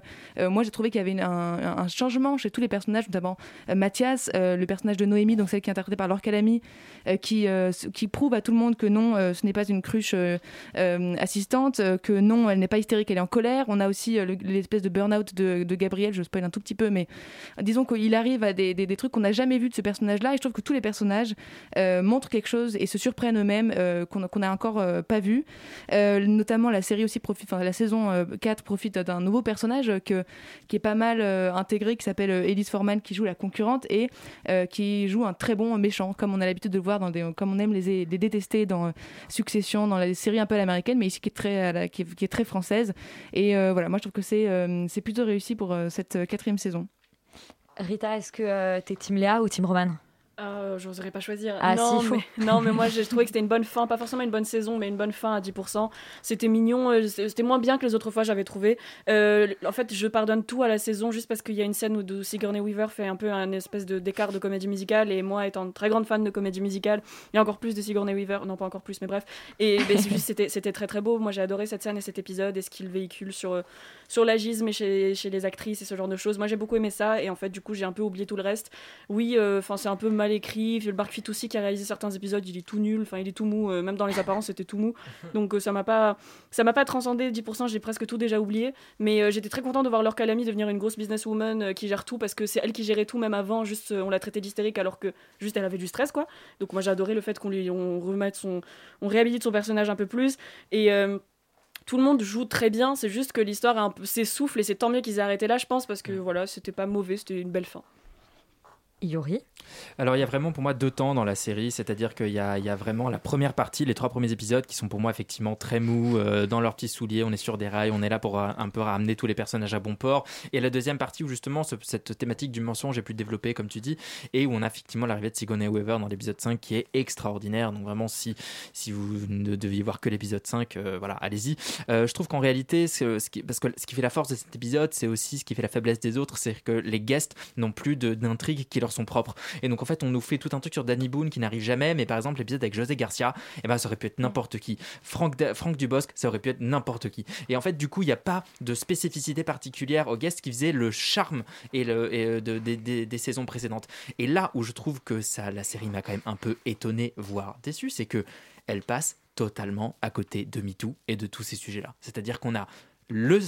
moi j'ai trouvé qu'il y avait un, changement chez tous les personnages, notamment euh, Mathias, euh, le personnage de Noémie, donc celle qui est interprétée par Laure Calamy, euh, qui, euh, s- qui prouve à tout le monde que non, euh, ce n'est pas une cruche euh, euh, assistante, euh, que non, elle n'est pas hystérique, elle est en colère. On a aussi euh, le- l'espèce de burn-out de, Gabriel, je spoil un tout petit peu, mais disons qu'il arrive à des, trucs qu'on n'a jamais vus de ce personnage-là. Et je trouve que tous les personnages euh, montrent quelque chose et se surprennent eux-mêmes euh, qu'on qu'on n'a encore euh, pas vu. Euh, notamment la série aussi profite, enfin la saison euh, 4 profite d'un nouveau personnage euh, qui est pas mal euh, intégré, qui s'appelle euh, Elise Forman, qui joue la concurrente et euh, qui joue un très bon méchant, comme on a l'habitude de le voir comme on aime les, détester dans Succession, dans les séries un peu à l'américaine, mais ici qui est très, la- française. Et euh, voilà, moi je trouve que c'est euh, plutôt réussi pour euh, cette quatrième saison. Rita, est-ce que euh, t'es Team Léa ou Team Roman Euh, J'oserais pas choisir. Ah, non, si, mais, non, mais moi j'ai trouvé que c'était une bonne fin, pas forcément une bonne saison, mais une bonne fin à 10%. C'était mignon, euh, c'était moins bien que les autres fois j'avais trouvé. Euh, en fait, je pardonne tout à la saison juste parce qu'il y a une scène où Sigourney Weaver fait un peu un espèce de d'écart de comédie musicale et moi étant une très grande fan de comédie musicale, il y a encore plus de Sigourney Weaver, non pas encore plus, mais bref. Et c'était très très beau. Moi j'ai adoré cette scène et cet épisode et ce qu'il véhicule sur euh, sur l'agisme et chez, chez les actrices et ce genre de choses. Moi j'ai beaucoup aimé ça et en fait du coup j'ai un peu oublié tout le reste. Oui, euh, c'est un peu mal écrit. Le Mark Fitoussi qui a réalisé certains épisodes, il est tout nul, enfin il est tout mou, euh, même dans les apparences c'était tout mou. Donc euh, ça m'a pas ça m'a pas transcendé 10%, j'ai presque tout déjà oublié, mais euh, j'étais très content de voir Laure Calamy devenir une grosse businesswoman qui gère tout parce que c'est elle qui gérait tout même avant, juste on l'a traitée d'hystérique alors que juste elle avait du stress quoi. Donc moi j'ai adoré le fait qu'on lui on remette son on réhabilite son personnage un peu plus et tout le monde joue très bien, c'est juste que l'histoire s'essouffle et c'est tant mieux qu'ils aient arrêté là, je pense, parce que voilà, c'était pas mauvais, c'était une belle fin. Yori Alors il y a vraiment pour moi deux temps dans la série, c'est-à-dire qu'il y y a vraiment la première partie, les trois premiers épisodes qui sont pour moi effectivement très mous, euh, dans leurs petits souliers, on est sur des rails, on est là pour euh, un peu ramener tous les personnages à bon port. Et la deuxième partie où justement ce- cette thématique du mensonge est plus développée comme tu dis, et où on a effectivement l'arrivée de Sigourney Weaver dans l'épisode 5 qui est extraordinaire. Donc vraiment si, si vous ne deviez voir que l'épisode 5, euh, voilà, allez-y. Je trouve qu'en réalité, ce, qui, parce que ce qui fait la force de cet épisode, c'est aussi ce qui fait la faiblesse des autres, c'est que les guests n'ont plus d'intrigues qui leur sont propres. Et donc en fait, on nous fait tout un truc sur Danny Boone qui n'arrive jamais, mais par exemple l'épisode avec José Garcia, eh ben ça aurait pu être n'importe qui. Franck, Dubosc, ça aurait pu être n'importe qui. Et en fait, du coup, il n'y a pas de spécificité particulière aux guests qui faisait le charme et le, et, euh, de- des- des- saisons précédentes. Et là où je trouve que ça, la série m'a quand même un peu étonné, voire déçu, c'est que elle passe totalement à côté de MeToo et de tous ces sujets-là. C'est-à-dire qu'on a le-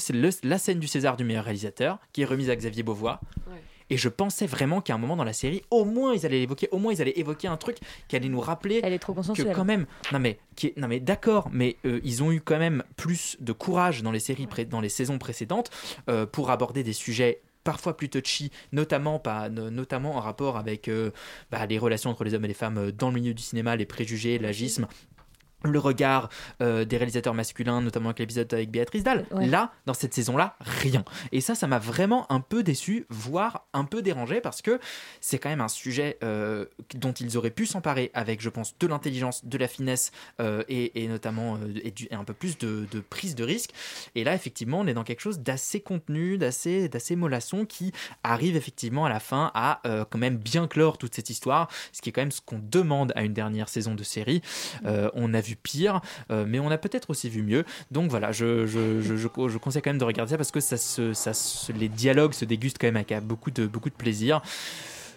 la scène du César du meilleur réalisateur qui est remise à Xavier Beauvois. Et je pensais vraiment qu'à un moment dans la série, au moins ils allaient l'évoquer, au moins ils allaient évoquer un truc qui allait nous rappeler Elle est trop que quand même, non mais, qui est- non mais d'accord, mais euh, ils ont eu quand même plus de courage dans les séries, pré- dans les saisons précédentes euh, pour aborder des sujets parfois plus touchy, notamment, pas, no- notamment en rapport avec euh, bah, les relations entre les hommes et les femmes dans le milieu du cinéma, les préjugés, l'agisme le regard euh, des réalisateurs masculins, notamment avec l'épisode avec Béatrice Dalle. Ouais. Là, dans cette saison-là, rien. Et ça, ça m'a vraiment un peu déçu, voire un peu dérangé, parce que c'est quand même un sujet euh, dont ils auraient pu s'emparer avec, je pense, de l'intelligence, de la finesse euh, et, et notamment et du- et un peu plus de, de prise de risque. Et là, effectivement, on est dans quelque chose d'assez contenu, d'assez d'assez mollasson qui arrive effectivement à la fin à quand même bien clore toute cette histoire, ce qui est quand même ce qu'on demande à une dernière saison de série. On a vu pire, euh, mais on a peut-être aussi vu mieux. Donc voilà, je, je, je, je, conseille quand même de regarder ça parce que ça se, ça se- les dialogues se dégustent quand même avec beaucoup de, beaucoup de plaisir.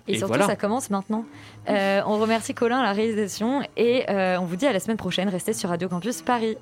Et, surtout, voilà. ça commence maintenant. Euh, on remercie Colin à la réalisation et euh, on vous dit à la semaine prochaine. Restez sur Radio Campus Paris.